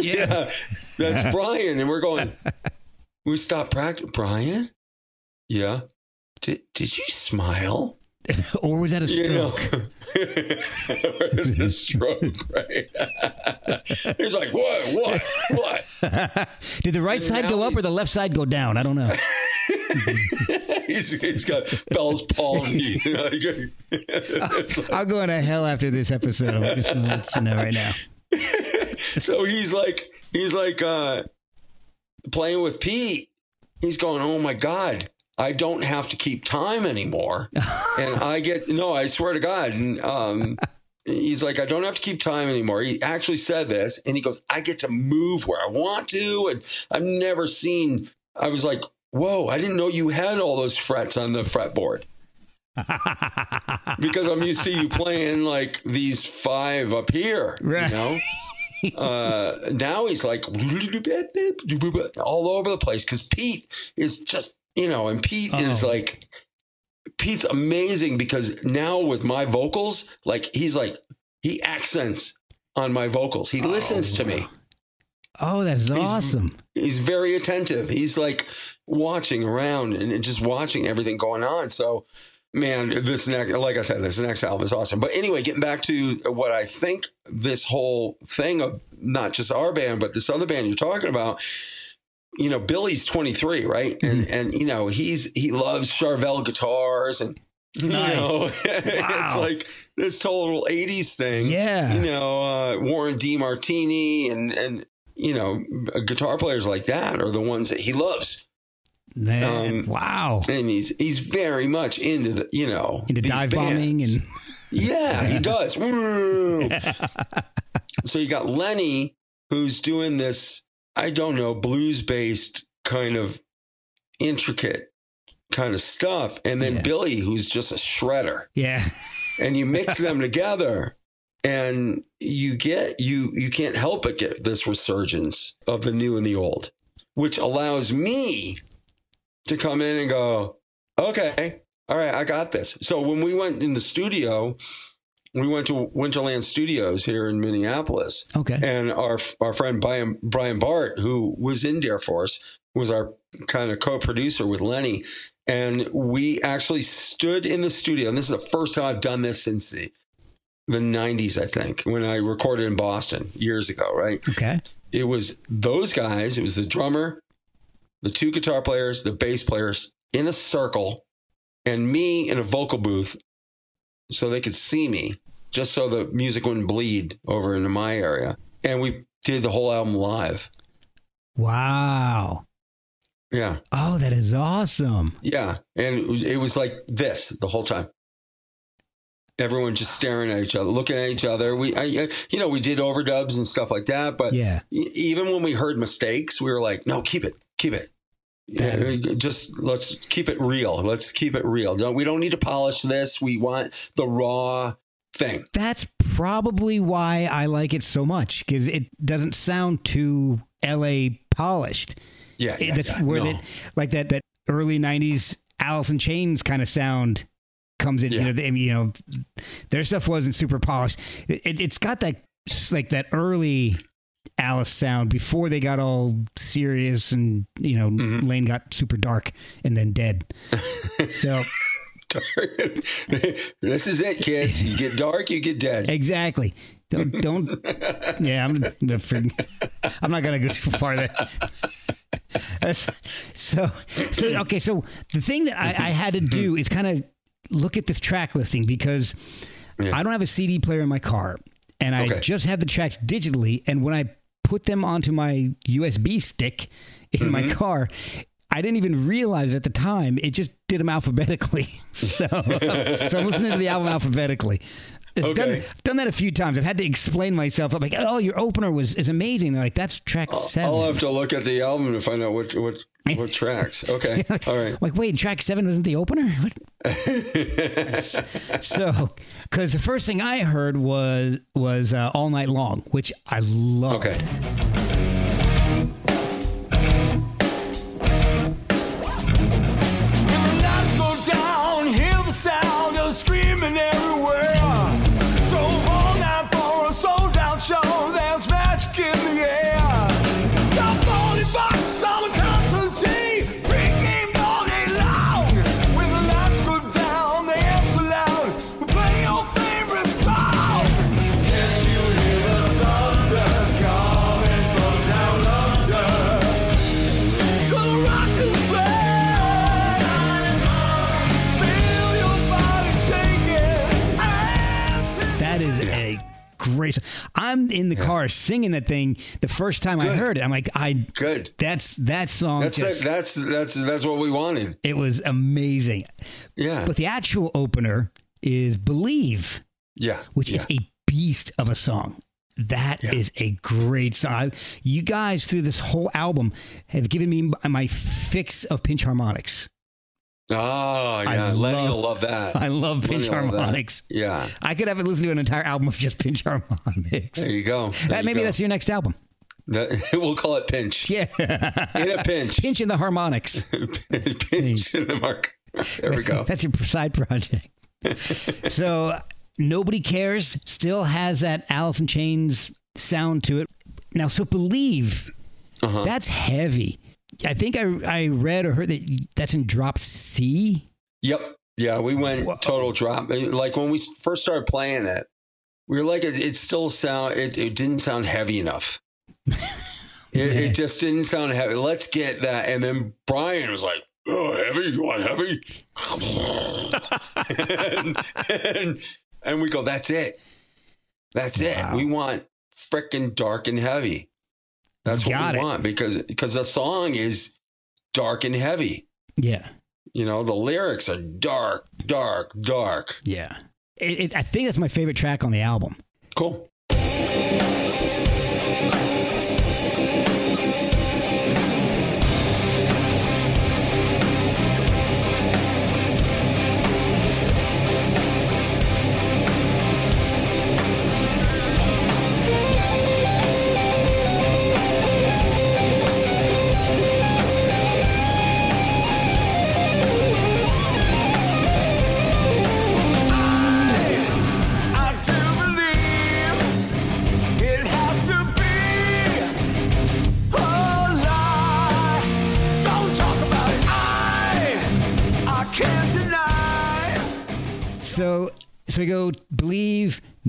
yeah, that's Brian, and we're going. We stopped practice. Brian, yeah. Did did you smile? or was that a You know, stroke? where's the stroke? Right? He's like, what, what, what? Did the right side go up or the left side go down? I don't know. he's, he's got Bell's palsy. You know, like- I'll go into hell after this episode. I'm just going to let you know right now. so he's like he's like uh playing with Pete. He's going, "Oh my god, I don't have to keep time anymore." and I get no, I swear to God. And um he's like, "I don't have to keep time anymore." He actually said this and he goes, "I get to move where I want to." And I've never seen I was like, "Whoa, I didn't know you had all those frets on the fretboard." because I'm used to you playing like these five up here, Right. you know. Uh, now he's like all over the place because Pete is just you know, and Pete is Oh. like Pete's amazing because now with my vocals, like he's like he accents on my vocals. He oh, listens to me. Oh, that's awesome. He's very attentive. He's like watching around and just watching everything going on. So, man, this next, like I said, this next album is awesome. But anyway, getting back to what I think this whole thing of not just our band, but this other band you're talking about. You know, Billy's 23, right? And and you know he's he loves Charvel guitars and you Nice. know it's like this total 80s thing Yeah. you know, uh, Warren DeMartini and and you know, guitar players like that are the ones that he loves, Man, um, wow. and he's he's very much into the you know Into dive bands. bombing and yeah, he does. So you got Lenny who's doing this, I don't know, blues based kind of intricate kind of stuff, and then Yeah. Billy who's just a shredder. yeah. and you mix them together and you get you you can't help but get this resurgence of the new and the old which allows me to come in and go okay all right i got this so when we went in the studio we went to winterland studios here in minneapolis Okay. and our our friend Brian, Brian Bart, who was in Dare Force, was our kind of co-producer with Lenny, and we actually stood in the studio. And this is the first time I've done this since the the '90s, I think, when I recorded in Boston years ago. Right? Okay. It was those guys. It was the drummer, the two guitar players, the bass players in a circle, and me in a vocal booth, so they could see me, just so the music wouldn't bleed over into my area. And we did the whole album live. Wow. Yeah. Oh, that is awesome. Yeah. And it was, it was like this the whole time. Everyone just staring at each other, looking at each other. We, I, you know, we did overdubs and stuff like that. But Yeah. even when we heard mistakes, we were like, no, keep it, keep it. Yeah, is- just let's keep it real. Let's keep it real. Don't we don't need to polish this. We want the raw thing. That's probably why I like it so much because it doesn't sound too LA polished. Yeah, It- yeah, that's yeah. where No. that like that that early '90s Alice in Chains kind of sound comes in. Yeah. You know, they, you know, their stuff wasn't super polished. It, it, it's got that like that early Alice sound before they got all serious and you know Mm-hmm. Lane got super dark and then dead. so this is it, kids. You get dark, you get dead. exactly. Don't don't. yeah, I'm. I'm not gonna go too far there. so so okay. So the thing that I, I had to do is kind of look at this track listing because Yeah. I don't have a CD player in my car, and I Okay. just have the tracks digitally. And when I put them onto my USB stick in my Mm-hmm. car. I didn't even realize it at the time it just did them alphabetically. so, so I'm listening to the album alphabetically. It's done, Okay. done that a few times. I've had to explain myself. I'm like, oh, your opener was is amazing. They're like, that's track 7 I'll have to look at the album to find out what what what tracks. Okay, all right. I'm like, wait, track seven wasn't the opener? What? so, because the first thing I heard was was uh, all night long, which I love. Okay. Great. I'm in the car singing that thing the first time I heard it. I'm like, I Good. that's that song. That's just, it. That's that's that's what we wanted. it was amazing. Yeah. But the actual opener is "Believe." yeah. which yeah. is a beast of a song. That is Yeah. a great song. I- You guys through this whole album have given me my fix of pinch harmonics. Oh yeah, I Lenny will love- love that. I love pinch Lenny will love harmonics. Yeah. I could have it listen to an entire album of just pinch harmonics. There you go. There That, you maybe go. that's your next album. That, we'll call it pinch. Yeah, In a pinch. pinch in the harmonics. pinch in the mark. There we go. That's your side project. so nobody cares. Still has that Alice in Chains sound to it. Now, so believe Uh-huh. that's heavy. I think I I read or heard that that's in drop C. Yep. Yeah, we went total drop. Uh, like when we first started playing it, we were like, it, it still sound. It, it didn't sound heavy enough. It, it just didn't sound heavy. Let's get that. And then Brian was like, "Oh, heavy? You want heavy?" and, and, and we go, "That's it. That's it. We want freaking dark and heavy. That's what Got we it. want because because the song is dark and heavy. Yeah, You know, the lyrics are dark, dark, dark. yeah. It, it, I think that's my favorite track on the album. Cool.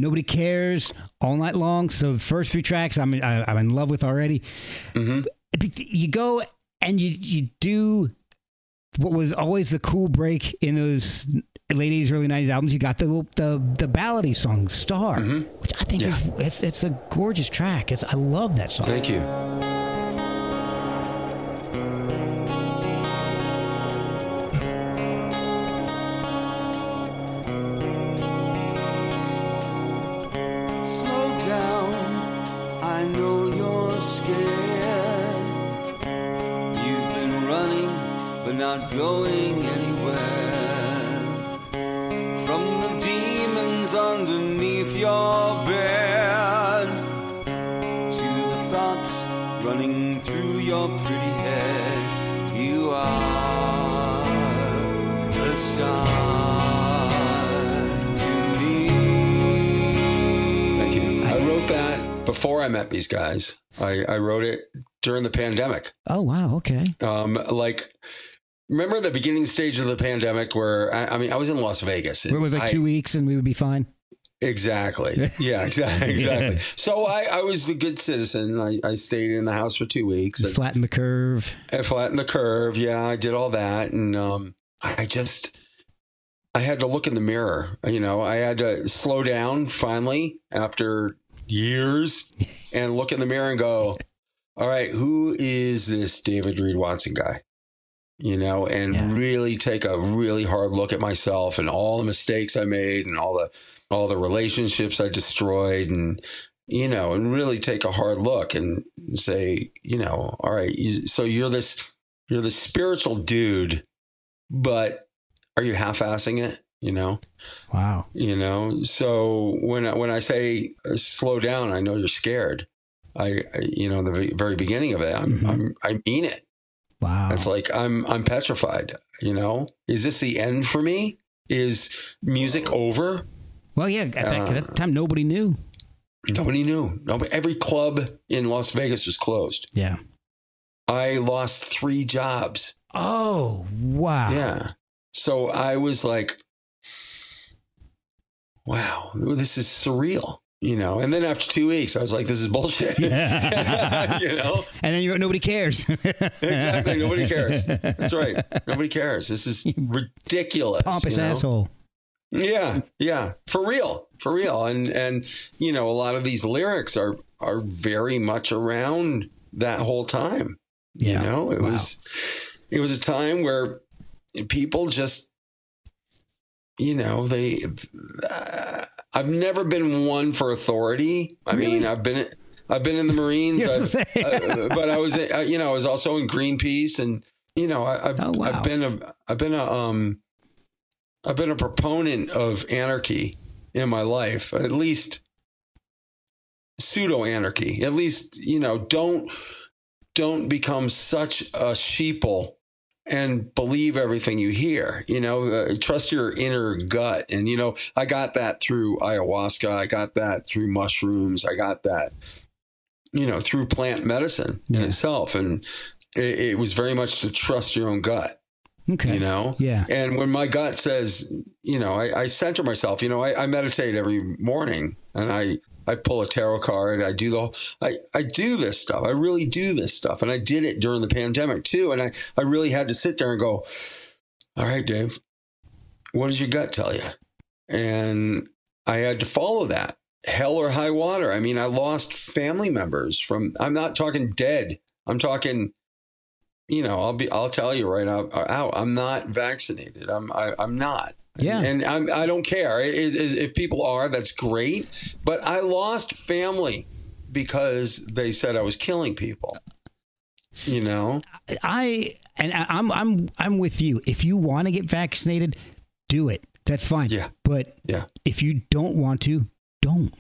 Nobody cares all night long. So the first three tracks I'm I, I'm in love with already. Mm-hmm. But You go and you you do what was always the cool break in those late 80s early 90s albums you got the the the ballady song star mm-hmm. which i think is it's it's a gorgeous track it's i love that song Thank you. Before I met these guys. I, I wrote it during the pandemic. Oh wow, okay. Um, like, remember the beginning stage of the pandemic where I, I mean, I was in Las Vegas. It was like I- two weeks and we would be fine. Exactly. Yeah, exactly. Exactly. Yeah. So I, I was a good citizen. I, I stayed in the house for two weeks. I, Flatten the curve. I flattened the curve. Yeah, I did all that. And um, I just, I had to look in the mirror. You know, I had to slow down finally after years and look in the mirror and go, all right, who is this David Reed Watson guy? You know, and Yeah. really take a really hard look at myself and all the mistakes I made and all the all the relationships I destroyed and you know, and really take a hard look and say, you know, all right, you, so you're this you're this spiritual dude, but are you half-assing it? You know, Wow. you know. So when I, when I say uh, slow down, I know you're scared. I, I you know, the very beginning of it, I'm, Mhm. I'm I mean it. Wow. It's like I'm I'm petrified. You know, is this the end for me? Is music over? well, yeah. At that, at Uh, that time, nobody knew. Nobody knew. Nobody. Every club in Las Vegas was closed. Yeah. I lost three jobs. Oh wow. Yeah. So I was like, wow, this is surreal, you know? And then after two weeks, I was like, this is bullshit. you know? And then you nobody cares. Exactly. Nobody cares. That's right. Nobody cares. This is ridiculous. Pompous you know? asshole. Yeah, yeah, for real, for real, and and you know a lot of these lyrics are are very much around that whole time. Yeah. You know, it Wow. was it was a time where people just, you know, they. Uh, I've never been one for authority. I mean, I've been I've been in the Marines, Yeah, I was I've- gonna say. uh, but I was uh, you know I was also in Greenpeace, and you know I, I've Oh, wow. I've been a I've been a um I've been a proponent of anarchy in my life, at least pseudo anarchy. At least you know don't don't become such a sheeple and believe everything you hear. You know, uh, trust your inner gut. And you know, I got that through ayahuasca. I got that through mushrooms. I got that, you know, through plant medicine in Yeah. itself. And it, it was very much to trust your own gut Okay. you know Yeah. and when my gut says you know i, I center myself you know I, I meditate every morning and i i pull a tarot card i do the i i do this stuff. I really do this stuff. And i did it during the pandemic too. And i i really had to sit there and go all right dave what does your gut tell you? And i had to follow that. Hell or high water. I mean i lost family members from i'm not talking dead. I'm talking you know, I'll be, I'll tell you right out, out I'm not vaccinated. I'm, I, I'm not. Yeah. And I'm, I don't care. It- it- if people are, that's great. But I lost family because they said I was killing people. You know? I and I- I'm I'm I'm with you. If you want to get vaccinated, do it. That's fine. Yeah. But Yeah. if you don't want to, don't.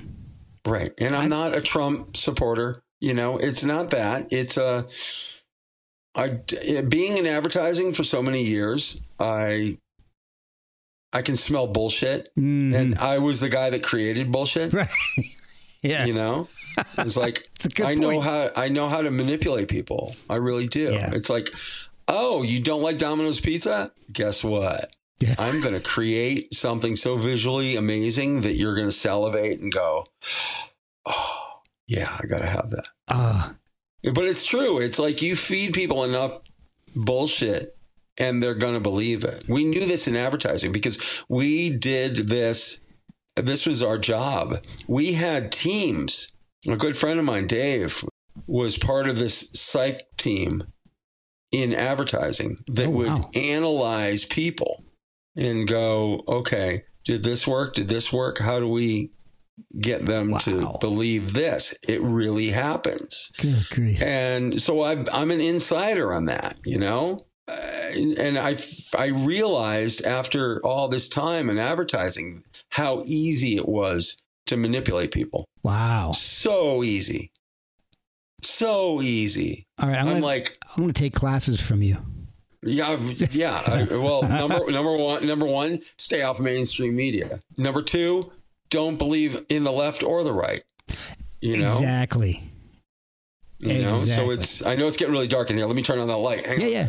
Right. And I'm not a Trump supporter. You know, it's not that. It's a, I, being in advertising for so many years, I, I can smell bullshit. Mhm. And I was the guy that created bullshit. right. yeah. you know it's like It's i know how i know how to manipulate people i really do Yeah. it's like oh you don't like domino's pizza guess what Yeah. i'm going to create something so visually amazing that you're going to salivate and go oh yeah i gotta have that Uh, but it's true it's like you feed people enough bullshit and they're going to believe it we knew this in advertising because we did this this was our job. We had teams. A good friend of mine, Dave, was part of this psych team in advertising that Oh, would wow. analyze people and go, okay, did this work? Did this work? How do we get them to believe this? It really happens. good grief. And so I'm, I'm an insider on that, you know? And I I realized after all this time in advertising how easy it was to manipulate people. Wow. So easy. So easy. All right. I'm, I'm gonna, like, I'm going to take classes from you. yeah, yeah. I- well, number number one, number one, stay off mainstream media. Number two, don't believe in the left or the right. You know, Exactly. you know. So it's. I know it's getting really dark in here. Let me turn on that light. Hang Yeah, on. yeah.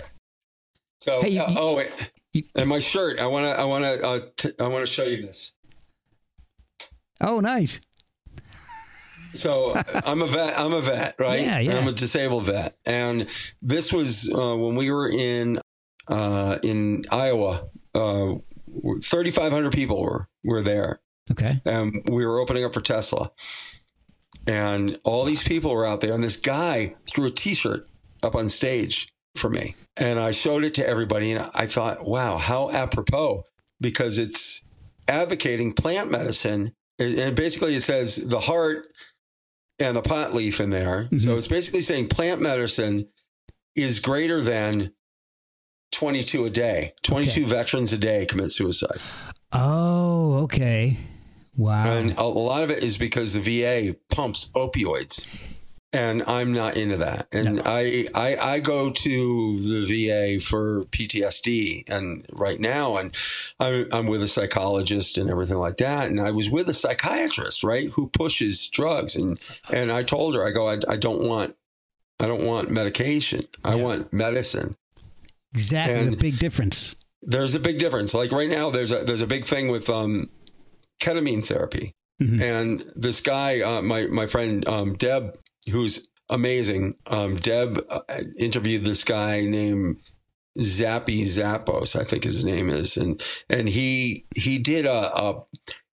So, Hey, you- uh, oh, wait. you- and my shirt. I want to. I want to. Uh, t- I want to show you this. Oh, nice. So I'm a vet. I'm a vet, right? Yeah, yeah. I'm a disabled vet, and this was uh, when we were in uh, in Iowa. Uh, 3,500 people were were there, Okay. and we were opening up for Tesla, and all these people were out there, and this guy threw a T-shirt up on stage for me, and I showed it to everybody, and I thought, wow, how apropos, because it's advocating plant medicine, and basically it says the heart and the pot leaf in there, so Mhm. it's basically saying plant medicine is greater than 22 a day. 22 veterans a day commit suicide. Oh, okay. Wow. And a lot of it is because the VA pumps opioids. And I'm not into that. And No. I, I I go to the VA for PTSD and right now and I'm I'm with a psychologist and everything like that. And I was with a psychiatrist, right, who pushes drugs. And and I told her, I go, I, I don't want I don't want medication. I want medicine. exactly. There's a big difference. There's a big difference. Like right now, there's a there's a big thing with um, ketamine therapy, Mhm. and this guy, uh, my my friend um, Deb, who's amazing. Um, Deb uh, interviewed this guy named Zappy Zappos, I think his name is, and and he he did a, a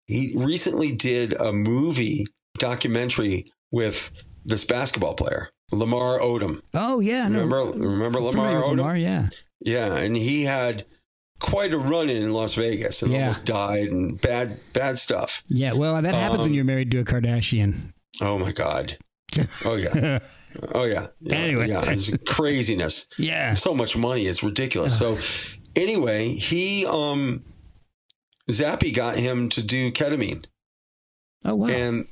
he recently did a movie documentary with this basketball player Lamar Odom. Oh, yeah. No. Remember remember Lamar Odom? Lamar, yeah. Yeah, and he had quite a run in Las Vegas and Yeah. almost died and bad bad stuff. Yeah. Well, that happens when Um, you're married to a Kardashian. Oh my god. Oh yeah. Oh yeah. yeah Anyway. yeah, it's craziness. yeah. So much money, it's ridiculous. So anyway, he um Zappy got him to do ketamine. Oh, wow. And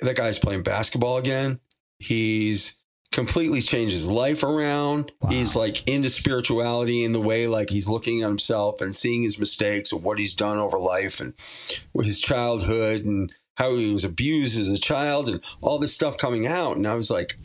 that guy's playing basketball again. He's completely changed his life around. Wow. He's like into spirituality in the way like he's looking at himself and seeing his mistakes and what he's done over life and his childhood and how he was abused as a child and all this stuff coming out. And I was like,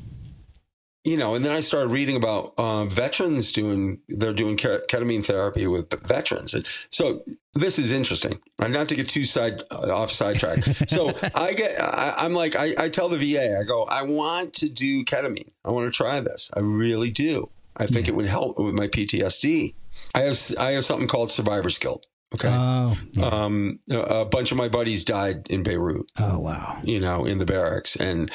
you know, and then I started reading about uh, veterans doing, they're doing ketamine therapy with veterans. And so this is interesting. Uh, Not to get too side uh, off sidetrack. So I get, I, I'm like, I, I tell the VA, I go, I want to do ketamine. I want to try this. I really do. I think it would help with my PTSD. I have, I have something called survivor's guilt. Okay. Oh, yeah. um, a a bunch of my buddies died in Beirut oh, wow. you know, in the barracks. And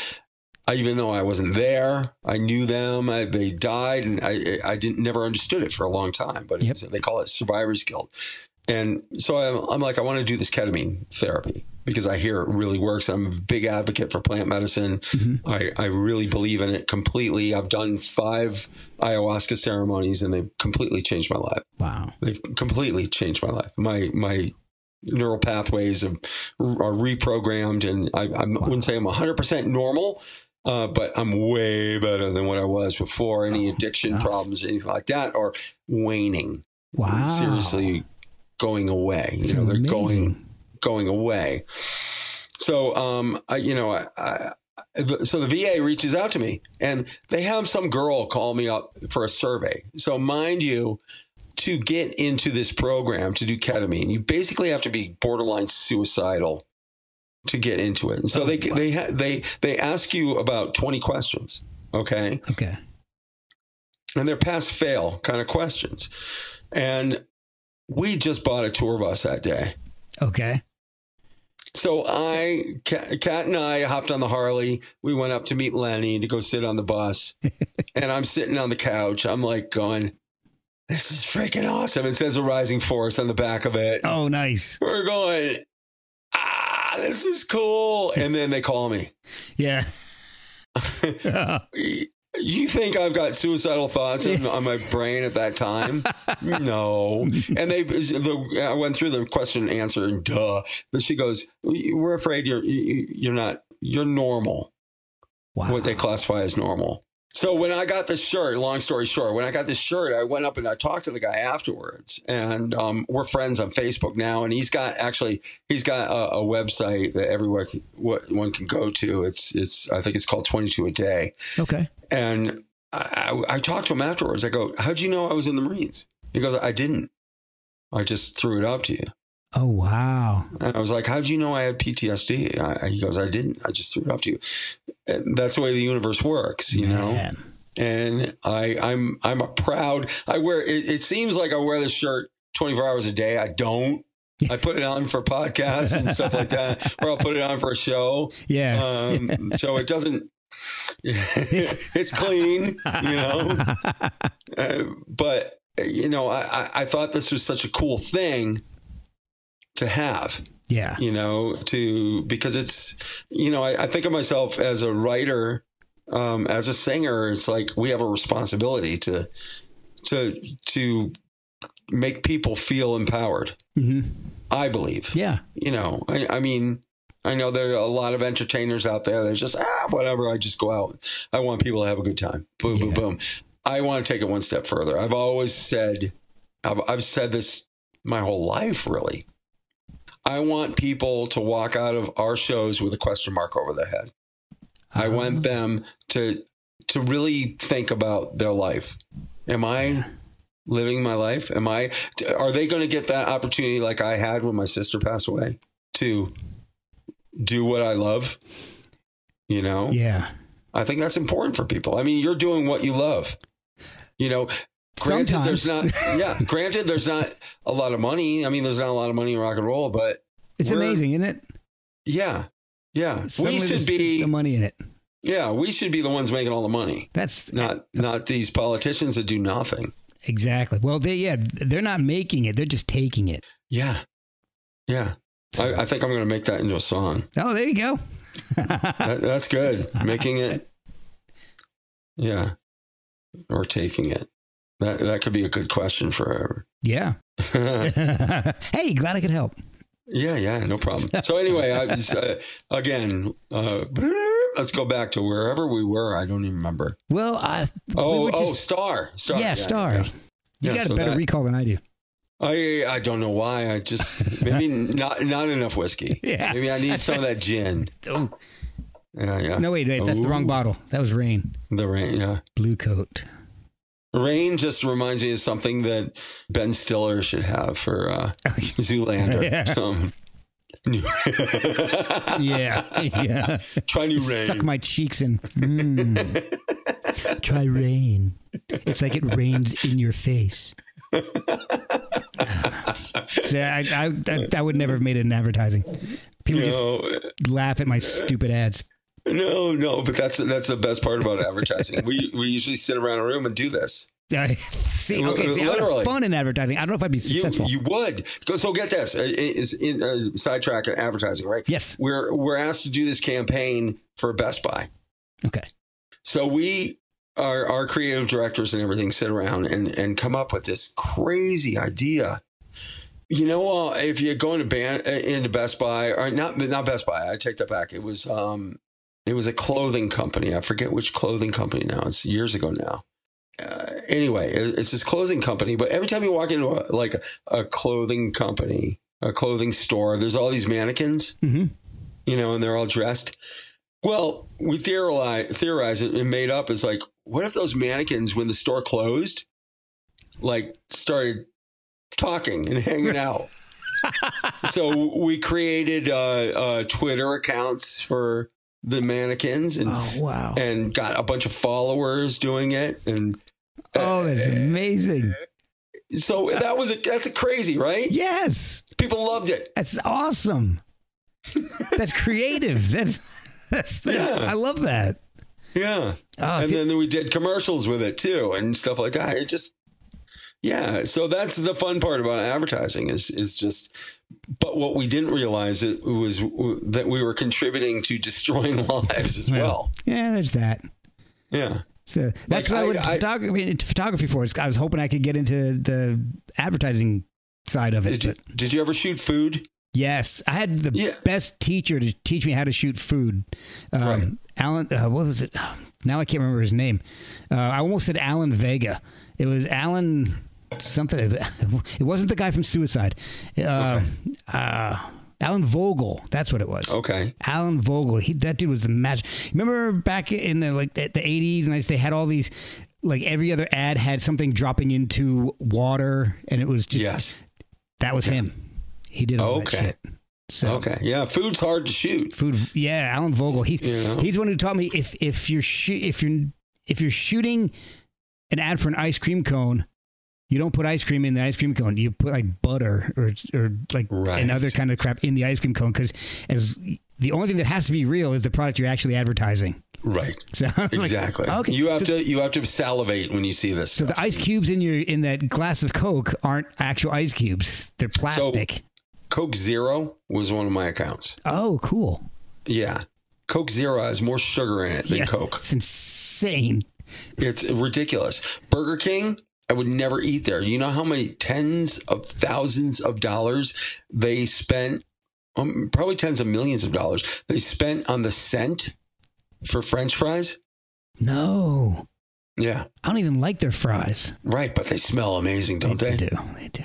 I, even though I wasn't there, I knew them. I, they died, and I I didn't never understood it for a long time. But Yep. was, they call it survivor's guilt. And so I'm, I'm like, I want to do this ketamine therapy because I hear it really works. I'm a big advocate for plant medicine. Mm-hmm. I, I really believe in it completely. I've done five ayahuasca ceremonies and they've completely changed my life. Wow. They've completely changed my life. My my neural pathways are, are reprogrammed, and I, I wouldn't say I'm 100 percent normal, uh, but I'm way better than what I was before. Any Oh, addiction gosh. problems, anything like that, are waning. Wow. Seriously, going away. You It's know, they're going. Going away. So, um, I, you know, I, I, so the VA reaches out to me, and they have some girl call me up for a survey. So, mind you, to get into this program to do ketamine, you basically have to be borderline suicidal to get into it. And so Oh, they wow. they ha- they they ask you about twenty questions, okay, Okay. and they're pass fail kind of questions, and we just bought a tour bus that day. Okay. So I, Kat and I hopped on the Harley. We went up to meet Lenny to go sit on the bus. and I'm sitting on the couch. I'm like going, this is freaking awesome. It says a rising force on the back of it. Oh, nice. We're going, ah, this is cool. And then they call me. Yeah. you You think I've got suicidal thoughts on, on my brain at that time? No. And they, the, I went through the question and answer, and duh. But she goes, "We're afraid you're you're not you're normal. Wow. What they classify as normal." So when I got this shirt, long story short, when I got this shirt, I went up and I talked to the guy afterwards, and um, we're friends on Facebook now. And he's got actually he's got a, a website that everyone can, what one can go to. It's it's I think it's called Twenty Two a Day. Okay. And I, I, I talked to him afterwards. I go, "How'd you know I was in the Marines?" He goes, "I didn't. I just threw it up to you." Oh wow. And I was like, "How'd you know I had PTSD?" I, he goes, "I didn't. I just threw it up to you." And that's the way the universe works, you know. And I, I'm, I'm a proud. I wear. It, it seems like I wear this shirt 24 hours a day. I don't. I put it on for podcasts and stuff like that, or I'll put it on for a show. Yeah. Um, so it doesn't. it's clean, you know. Uh, but you know, I, I I thought this was such a cool thing to have yeah. you know, to because it's, you know, I, I think of myself as a writer, um, as a singer. It's like we have a responsibility to, to, to make people feel empowered. hmm I believe. Yeah. You know, I, I mean, I know there are a lot of entertainers out there that just ah whatever. I just go out. I want people to have a good time. Boom, boom, boom. I want to take it one step further. I've always said, I've, I've said this my whole life, really. I want people to walk out of our shows with a question mark over their head. I Uh-huh. want them to to really think about their life. Am I living my life? Am I are they going to get that opportunity like I had when my sister passed away to do what I love? You know? Yeah. I think that's important for people. I mean, you're doing what you love. You know, granted Sometimes. there's not yeah, granted there's not a lot of money. I mean, there's not a lot of money in rock and roll, but It's amazing, isn't it? yeah. Yeah. Suddenly we should be the money in it. yeah, we should be the ones making all the money. That's Not not these politicians that do nothing. exactly. Well, they yeah, they're not making it. They're just taking it. Yeah. Yeah. I, I think I'm gonna make that into a song. Oh, there you go. That, that's good. Making it Yeah. Or taking it. That that could be a good question for yeah. hey, glad I could help. Yeah, yeah, no problem. So anyway, I was, uh, again, uh, let's go back to wherever we were. I don't even remember. Well, I we Oh, oh, Star, Star. yeah, Star. yeah. You Yeah, got so a better that- recall than I do. I I don't know why. I just maybe not not enough whiskey. Yeah, maybe I need some of that gin. Oh Yeah, yeah. no, wait, wait, that's the wrong bottle. That was rain. The rain. Yeah, Blue coat. Rain just reminds me of something that Ben Stiller should have for uh, Zoolander. Yeah. Some. new- Yeah, yeah. Try new rain. Suck my cheeks in. Mm. Try rain. It's like it rains in your face. See, I, I, I, I would never have made it in advertising. People just laugh at my stupid ads. No, no. But that's that's the best part about advertising. we we usually sit around a room and do this. I- see, okay, see, I would have fun in advertising. I don't know if I'd be You, successful. you would. So get this. uh, Is in uh, sidetrack and advertising, right? Yes. We're we're asked to do this campaign for Best Buy. okay. So we our our creative directors and everything sit around and and come up with this crazy idea. You know, uh, if you go into band uh, into Best Buy or not not Best Buy, I take that back. It was um it was a clothing company. I forget which clothing company now. It's years ago now. Uh, anyway, it- it's this clothing company, but every time you walk into a, like a, a clothing company, a clothing store, there's all these mannequins hmm you know, and they're all dressed. Well, we theorize, theorize it and made up is like, what if those mannequins, when the store closed, like started talking and hanging out? so we created uh, uh, Twitter accounts for the mannequins and Oh wow. and got a bunch of followers doing it, and uh, Oh, that's amazing. so that was a, that's a crazy, right? Yes, People loved it. that's awesome. That's creative. That's that's. Yeah. I love that. Yeah. Oh, and see- then we did commercials with it too and stuff like that. It just yeah, so that's the fun part about advertising is is just but what we didn't realize it was that we were contributing to destroying lives as well. Yeah, there's that. Yeah. So that's Like, what I went I- to I- photography, into photography for. I was hoping I could get into the advertising side of it. Did you, did you ever shoot food? yes, I had the Yeah. best teacher to teach me how to shoot food. Um, Right. Alan, uh, what was it? Now I can't remember his name. Uh, I almost said Alan Vega. It was Alan something. It wasn't the guy from Suicide. Uh, uh, Alan Vogel. That's what it was. Okay. Alan Vogel. He, that dude was the match. Remember back in the like the, the 80s and I they had all these like every other ad had something dropping into water and it was just Yes. that was him. He did all Okay. that shit. So Okay. Yeah. Food's hard to shoot. food yeah, Alan Vogel. He Yeah. he's the one who taught me if if you're shoo- if you're if you're shooting an ad for an ice cream cone you don't put ice cream in the ice cream cone. You put like butter or or like Right. another kind of crap in the ice cream cone because as the only thing that has to be real is the product you're actually advertising. Right. So was like, Exactly. okay, You have so, to you have to salivate when you see this. so stuff. the ice cubes in your in that glass of Coke aren't actual ice cubes; they're plastic. Coke Zero was one of my accounts. oh, cool! Yeah. Coke Zero has more sugar in it than Yeah, Coke. It's insane. It's ridiculous. Burger King, I would never eat there. You know how many tens of thousands of dollars they spent? Um, probably tens of millions of dollars they spent on the scent for French fries. No, Yeah, I don't even like their fries. right. But they smell amazing, don't they? They do. They do.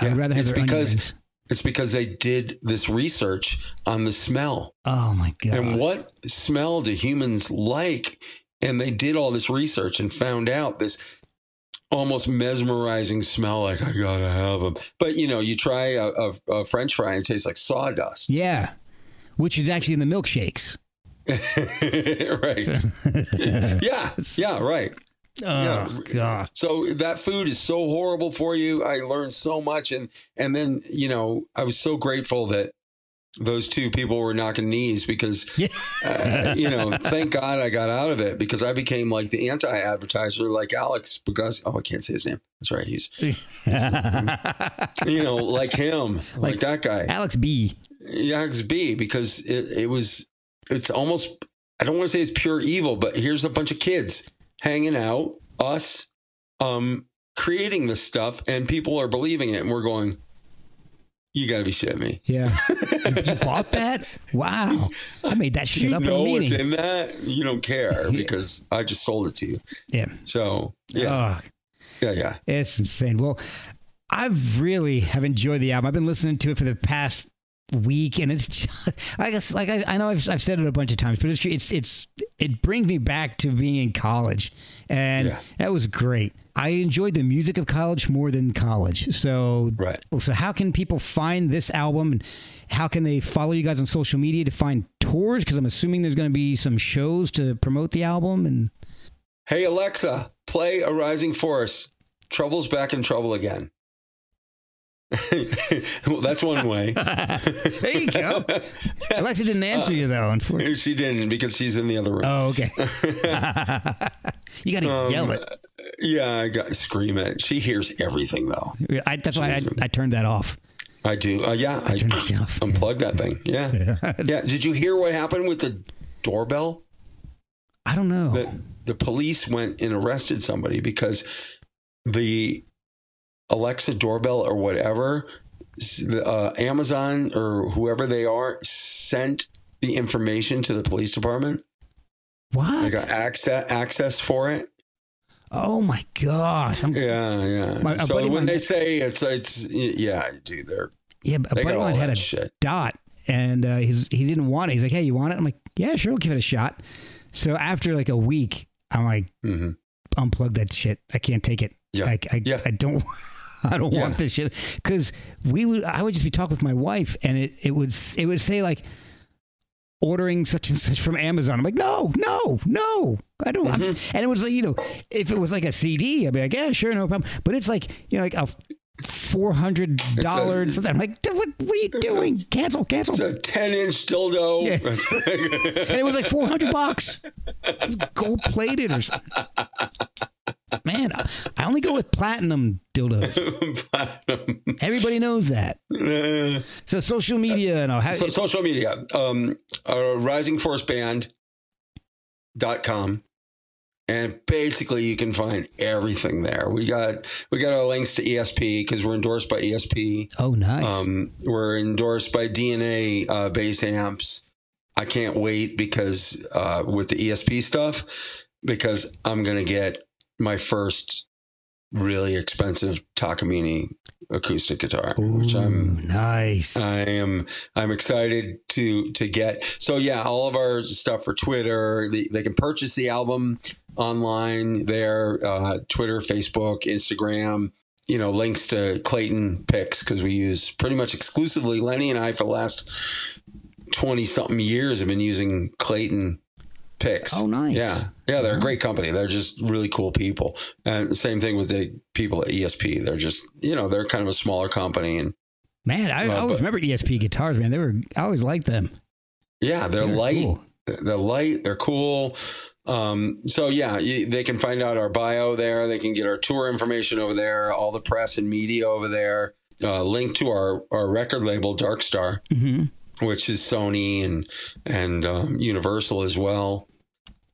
Yeah, I'd rather have it's because-. It's because they did this research on the smell Oh my god! and what smell do humans like, and they did all this research and found out this almost mesmerizing smell. Like I gotta have them, but you know, you try a, a, a French fry and it tastes like sawdust. Yeah, which is actually in the milkshakes. right? yeah, yeah, right. Oh Yeah. god! So that food is so horrible for you. I learned so much, and and then you know I was so grateful that those two people were knocking knees because Yeah. uh, you know thank God I got out of it because I became like the anti-advertiser like Alex because oh I can't say his name. That's right. He's you know like him like, Like- that guy Alex B. Alex B because it, it was it's almost I don't want to say it's pure evil, but here's a bunch of kids hanging out, us, um, creating this stuff, and people are believing it, and we're going, "You got to be shitting me." Yeah, you, you bought that? Wow! I made that shit you up know in a what's in that? You don't care because I just sold it to you. yeah. So yeah, Oh, yeah, yeah. It's insane. Well, I've really have enjoyed the album. I've been listening to it for the past week, and it's just, I guess like I, I know I've, I've said it a bunch of times, but it's it's it's it brings me back to being in college, and Yeah. that was great. I enjoyed the music of college more than college. So Right. So how can people find this album, and how can they follow you guys on social media to find tours? Because I'm assuming there's going to be some shows to promote the album, and Hey Alexa, play a Rising Force. Trouble's back in trouble again. well, that's one way. there you go. Alexa didn't answer you though, unfortunately. she didn't because she's in the other room. Oh, okay. you got to Um, yell it. Yeah, I got scream it. She hears everything though. I, that's why I, I turned that off. I do. Uh, yeah, I, turned it off. unplugged that thing. Yeah. yeah. Did you hear what happened with the doorbell? I don't know. The the police went and arrested somebody because the Alexa doorbell or whatever, uh, Amazon or whoever they are sent the information to the police department. They what? got access access for it. Oh my gosh! I'm, Yeah, yeah. My- so when mine- they say it's it's yeah, dude, they're yeah, a buddy of mine had a shit. dot, and uh, he's he didn't want it. He's like, "Hey, you want it?" I'm like, "Yeah, sure, we'll give it a shot." So after like a week, I'm like, hmm "Unplug that shit. I can't take it. Yeah. Like, I, Yeah. I don't." I don't Yeah. want this shit because we would. I would just be talking with my wife, and it it would it would say like ordering such and such from Amazon. I'm like, no, no, no, I don't. Mm-hmm. and it was like, you know, if it was like a CD, I'd be like, yeah, sure, no problem. But it's like, you know, like a four hundred dollars. I'm like, what, what are you doing? Cancel, cancel. It's a ten inch dildo. Yeah. and it was like four hundred bucks, gold plated or something. Man, I only go with platinum dildos. Platinum. Everybody knows that. Uh, So social media and all. How, so social media, um, uh, risingforceband.com. and basically you can find everything there. We got we got our links to ESP because we're endorsed by ESP. Oh, nice. Um, we're endorsed by DNA uh, bass amps. I can't wait because uh, with the ESP stuff, because I'm gonna get my first really expensive Takamine acoustic guitar, which I'm nice. I am I'm excited to to get. So yeah, all of our stuff for Twitter. They, they can purchase the album online there, uh, Twitter, Facebook, Instagram. You know, links to Clayton picks because we use pretty much exclusively Lenny and I for the last twenty something years have been using Clayton picks. Oh, nice. Yeah, yeah, they're a great company. They're just really cool people. And same thing with the people at ESP. They're just you know they're kind of a smaller company and. man, I, I always but- remember ESP guitars, man. They were, I always liked them. Yeah, they're, They're light. cool. They're light. They're cool. Um, so yeah, you, they can find out our bio there. They can get our tour information over there. All the press and media over there. Uh, link to our our record label, Dark Star, hmm which is Sony and and um, Universal as well.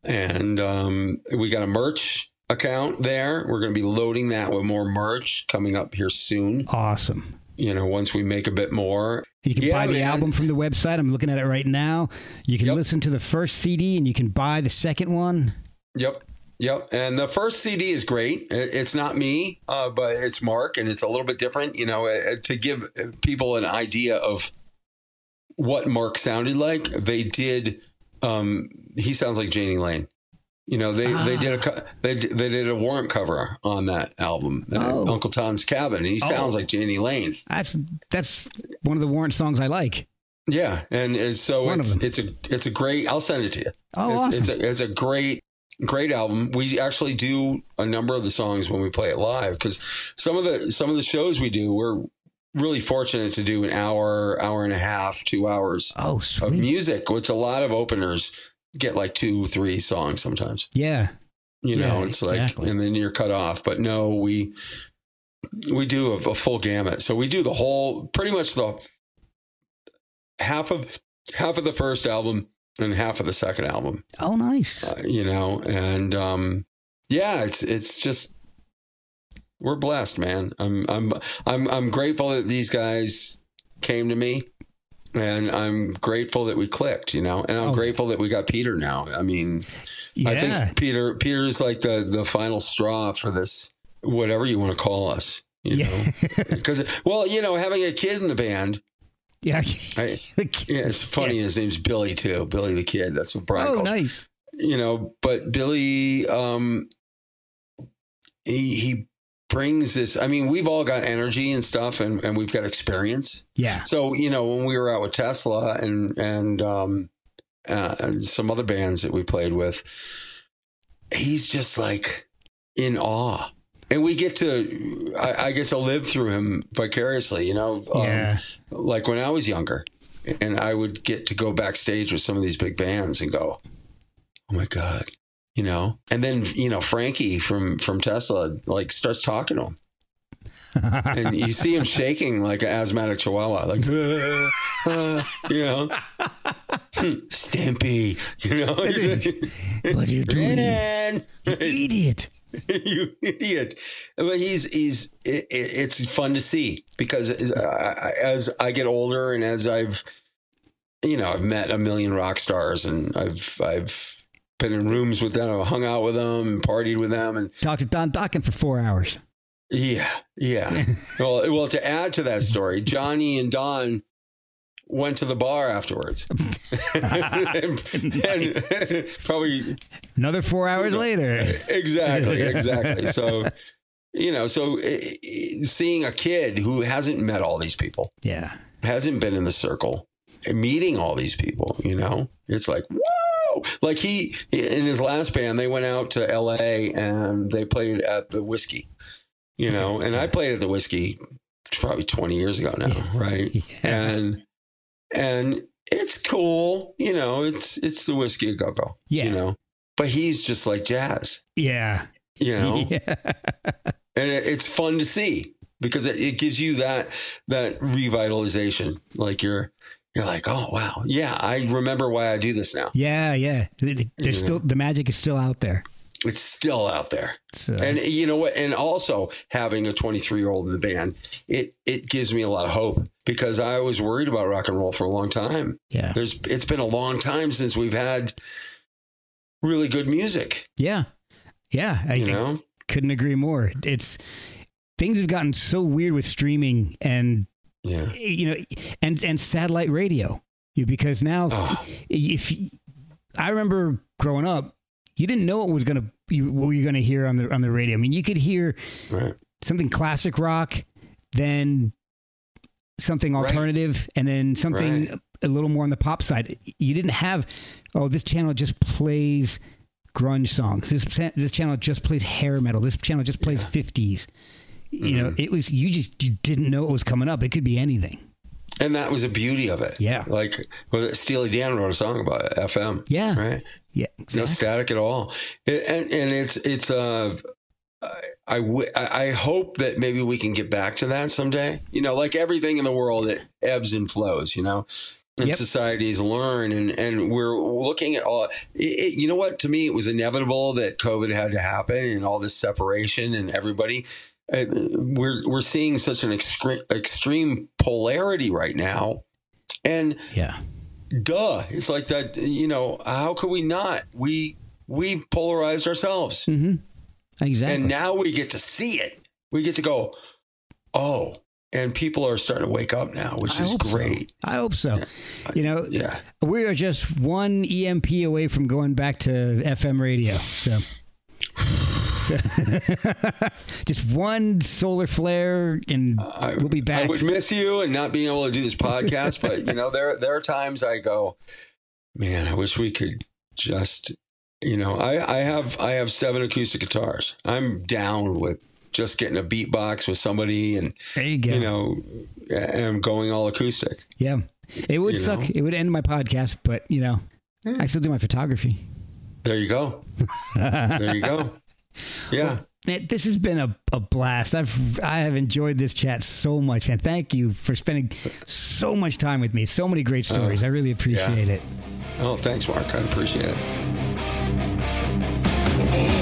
And um, we got a merch account there. We're going to be loading that with more merch coming up here soon. Awesome. You know, once we make a bit more. You can Yeah, buy the man. album from the website. I'm looking at it right now. You can Yep. listen to the first CD and you can buy the second one. Yep. Yep. And the first CD is great. It's not me, uh, but it's Mark, and it's a little bit different, you know, uh, to give people an idea of what Mark sounded like. They did, um, he sounds like Jani Lane. You know, they, they did a they they did a warrant cover on that album, uh, Oh. Uncle Tom's Cabin. He sounds Oh. like Jani Lane. That's that's one of the Warrant songs I like. Yeah, and, and so One it's it's a it's a great. I'll send it to you. Oh, it's, awesome. It's a, it's a great, great album. We actually do a number of the songs when we play it live because some of the some of the shows we do, we're really fortunate to do an hour, hour and a half, two hours oh, of music, which a lot of openers get like two, three songs sometimes. Yeah. You know, Yeah, it's like, and then you're cut off. But no, we we do a, a full gamut. So we do the whole, pretty much the half of half of the first album and half of the second album Oh, nice. uh, you know and um yeah it's it's just we're blessed man i'm i'm i'm i'm grateful that these guys came to me and i'm grateful that we clicked you know and i'm Oh. grateful that we got peter now i mean yeah. i think peter peter's like the the final straw for this whatever you want to call us you yeah. know because well you know having a kid in the band yeah. I- yeah it's funny his name's billy too billy the kid that's what brian Oh, calls nice. you know, but Billy, um, he he brings this. I mean, we've all got energy and stuff, and and we've got experience. Yeah. So you know, when we were out with Tesla and and um, uh, and some other bands that we played with, he's just like in awe. And we get to, I, I get to live through him vicariously, you know. Um, Yeah. like when I was younger, and I would get to go backstage with some of these big bands and go, "Oh my god," you know. And then you know Frankie from from Tesla like starts talking to him, and you see him shaking like an asthmatic chihuahua, like "Uh, uh," you know, Stimpy, you know. What are you doing? Idiot. you idiot! But he's he's it- it's fun to see because as I, as I get older and as I've you know I've met a million rock stars and I've I've been in rooms with them, hung out with them, and partied with them, and Talked to Don Dokken for four hours. yeah, yeah. well, well, to add to that story, Johnny and Don went to the bar afterwards, and, and probably Another four hours later. exactly, exactly. So, you know, so eh, eh, seeing a kid who hasn't met all these people, Yeah. hasn't been in the circle, meeting all these people, you know, it's like, whoa! Like he, in his last band, they went out to LA and they played at the Whiskey, you know, and I played at the Whiskey probably 20 years ago now, right? Yeah. And, and it's cool, you know, it's, it's the Whiskey Go Go, Yeah. you know, but he's just like jazz Yeah. you know Yeah. and it, it's fun to see because it, it gives you that that revitalization like you're you're like oh wow yeah i remember why i do this now Yeah. Yeah. There's Yeah. still, the magic is still out there. it's still out there. So, And you know what? And also having a 23 year old in the band, it it gives me a lot of hope because I was worried about rock and roll for a long time. yeah, There's it's been a long time since we've had really good music. yeah, yeah. I, You I know, couldn't agree more. It's things have gotten so weird with streaming and yeah. Eh, you know, and and satellite radio. You- Because now, Oh. if you- I remember growing up, you didn't know what was gonna you, what were you gonna hear on the on the radio. I mean, you could hear Right. something classic rock, then something Right. alternative, and then something Right. a little more on the pop side. You didn't have, oh, this channel just plays grunge songs. This this channel just plays hair metal. This channel just plays fifties. You know, Mm-hmm. it was you just you didn't know it was coming up. It could be anything. And that was the beauty of it. Yeah. Like well, Steely Dan wrote a song about it, FM. Yeah. Right. Yeah, no static at all It- and and it's it's uh I, I w- I hope that maybe we can get back to that someday. You know, like everything in the world, it ebbs and flows. You know, and Yep. societies learn, and and we're looking at all. It, it- you know what? To me, it was inevitable that COVID had to happen, and all this separation, and everybody. Uh, we're we're seeing such an extreme extreme polarity right now, and yeah, duh it's like that you know how could we not we we polarized ourselves mm-hmm. exactly. and now we get to see it we get to go oh and people are starting to wake up now which I is hope so. great I hope so. You know, yeah we are just one EMP away from going back to FM radio. So, so just one solar flare, and I, we'll be back. I would miss you and not being able to do this podcast but you know there there are times i go man i wish we could just you know i i have i have seven acoustic guitars i'm down with just getting a beatbox with somebody and there you go. you know, am going all acoustic. yeah, it would you suck. know? It would end my podcast, but you know, I still do my photography. There you go. there you go. Yeah. Man, this has been a, a blast. I've I have enjoyed this chat so much, and Thank you for spending so much time with me. So many great stories. Uh, I really appreciate it. Oh, thanks, Mark. I appreciate it.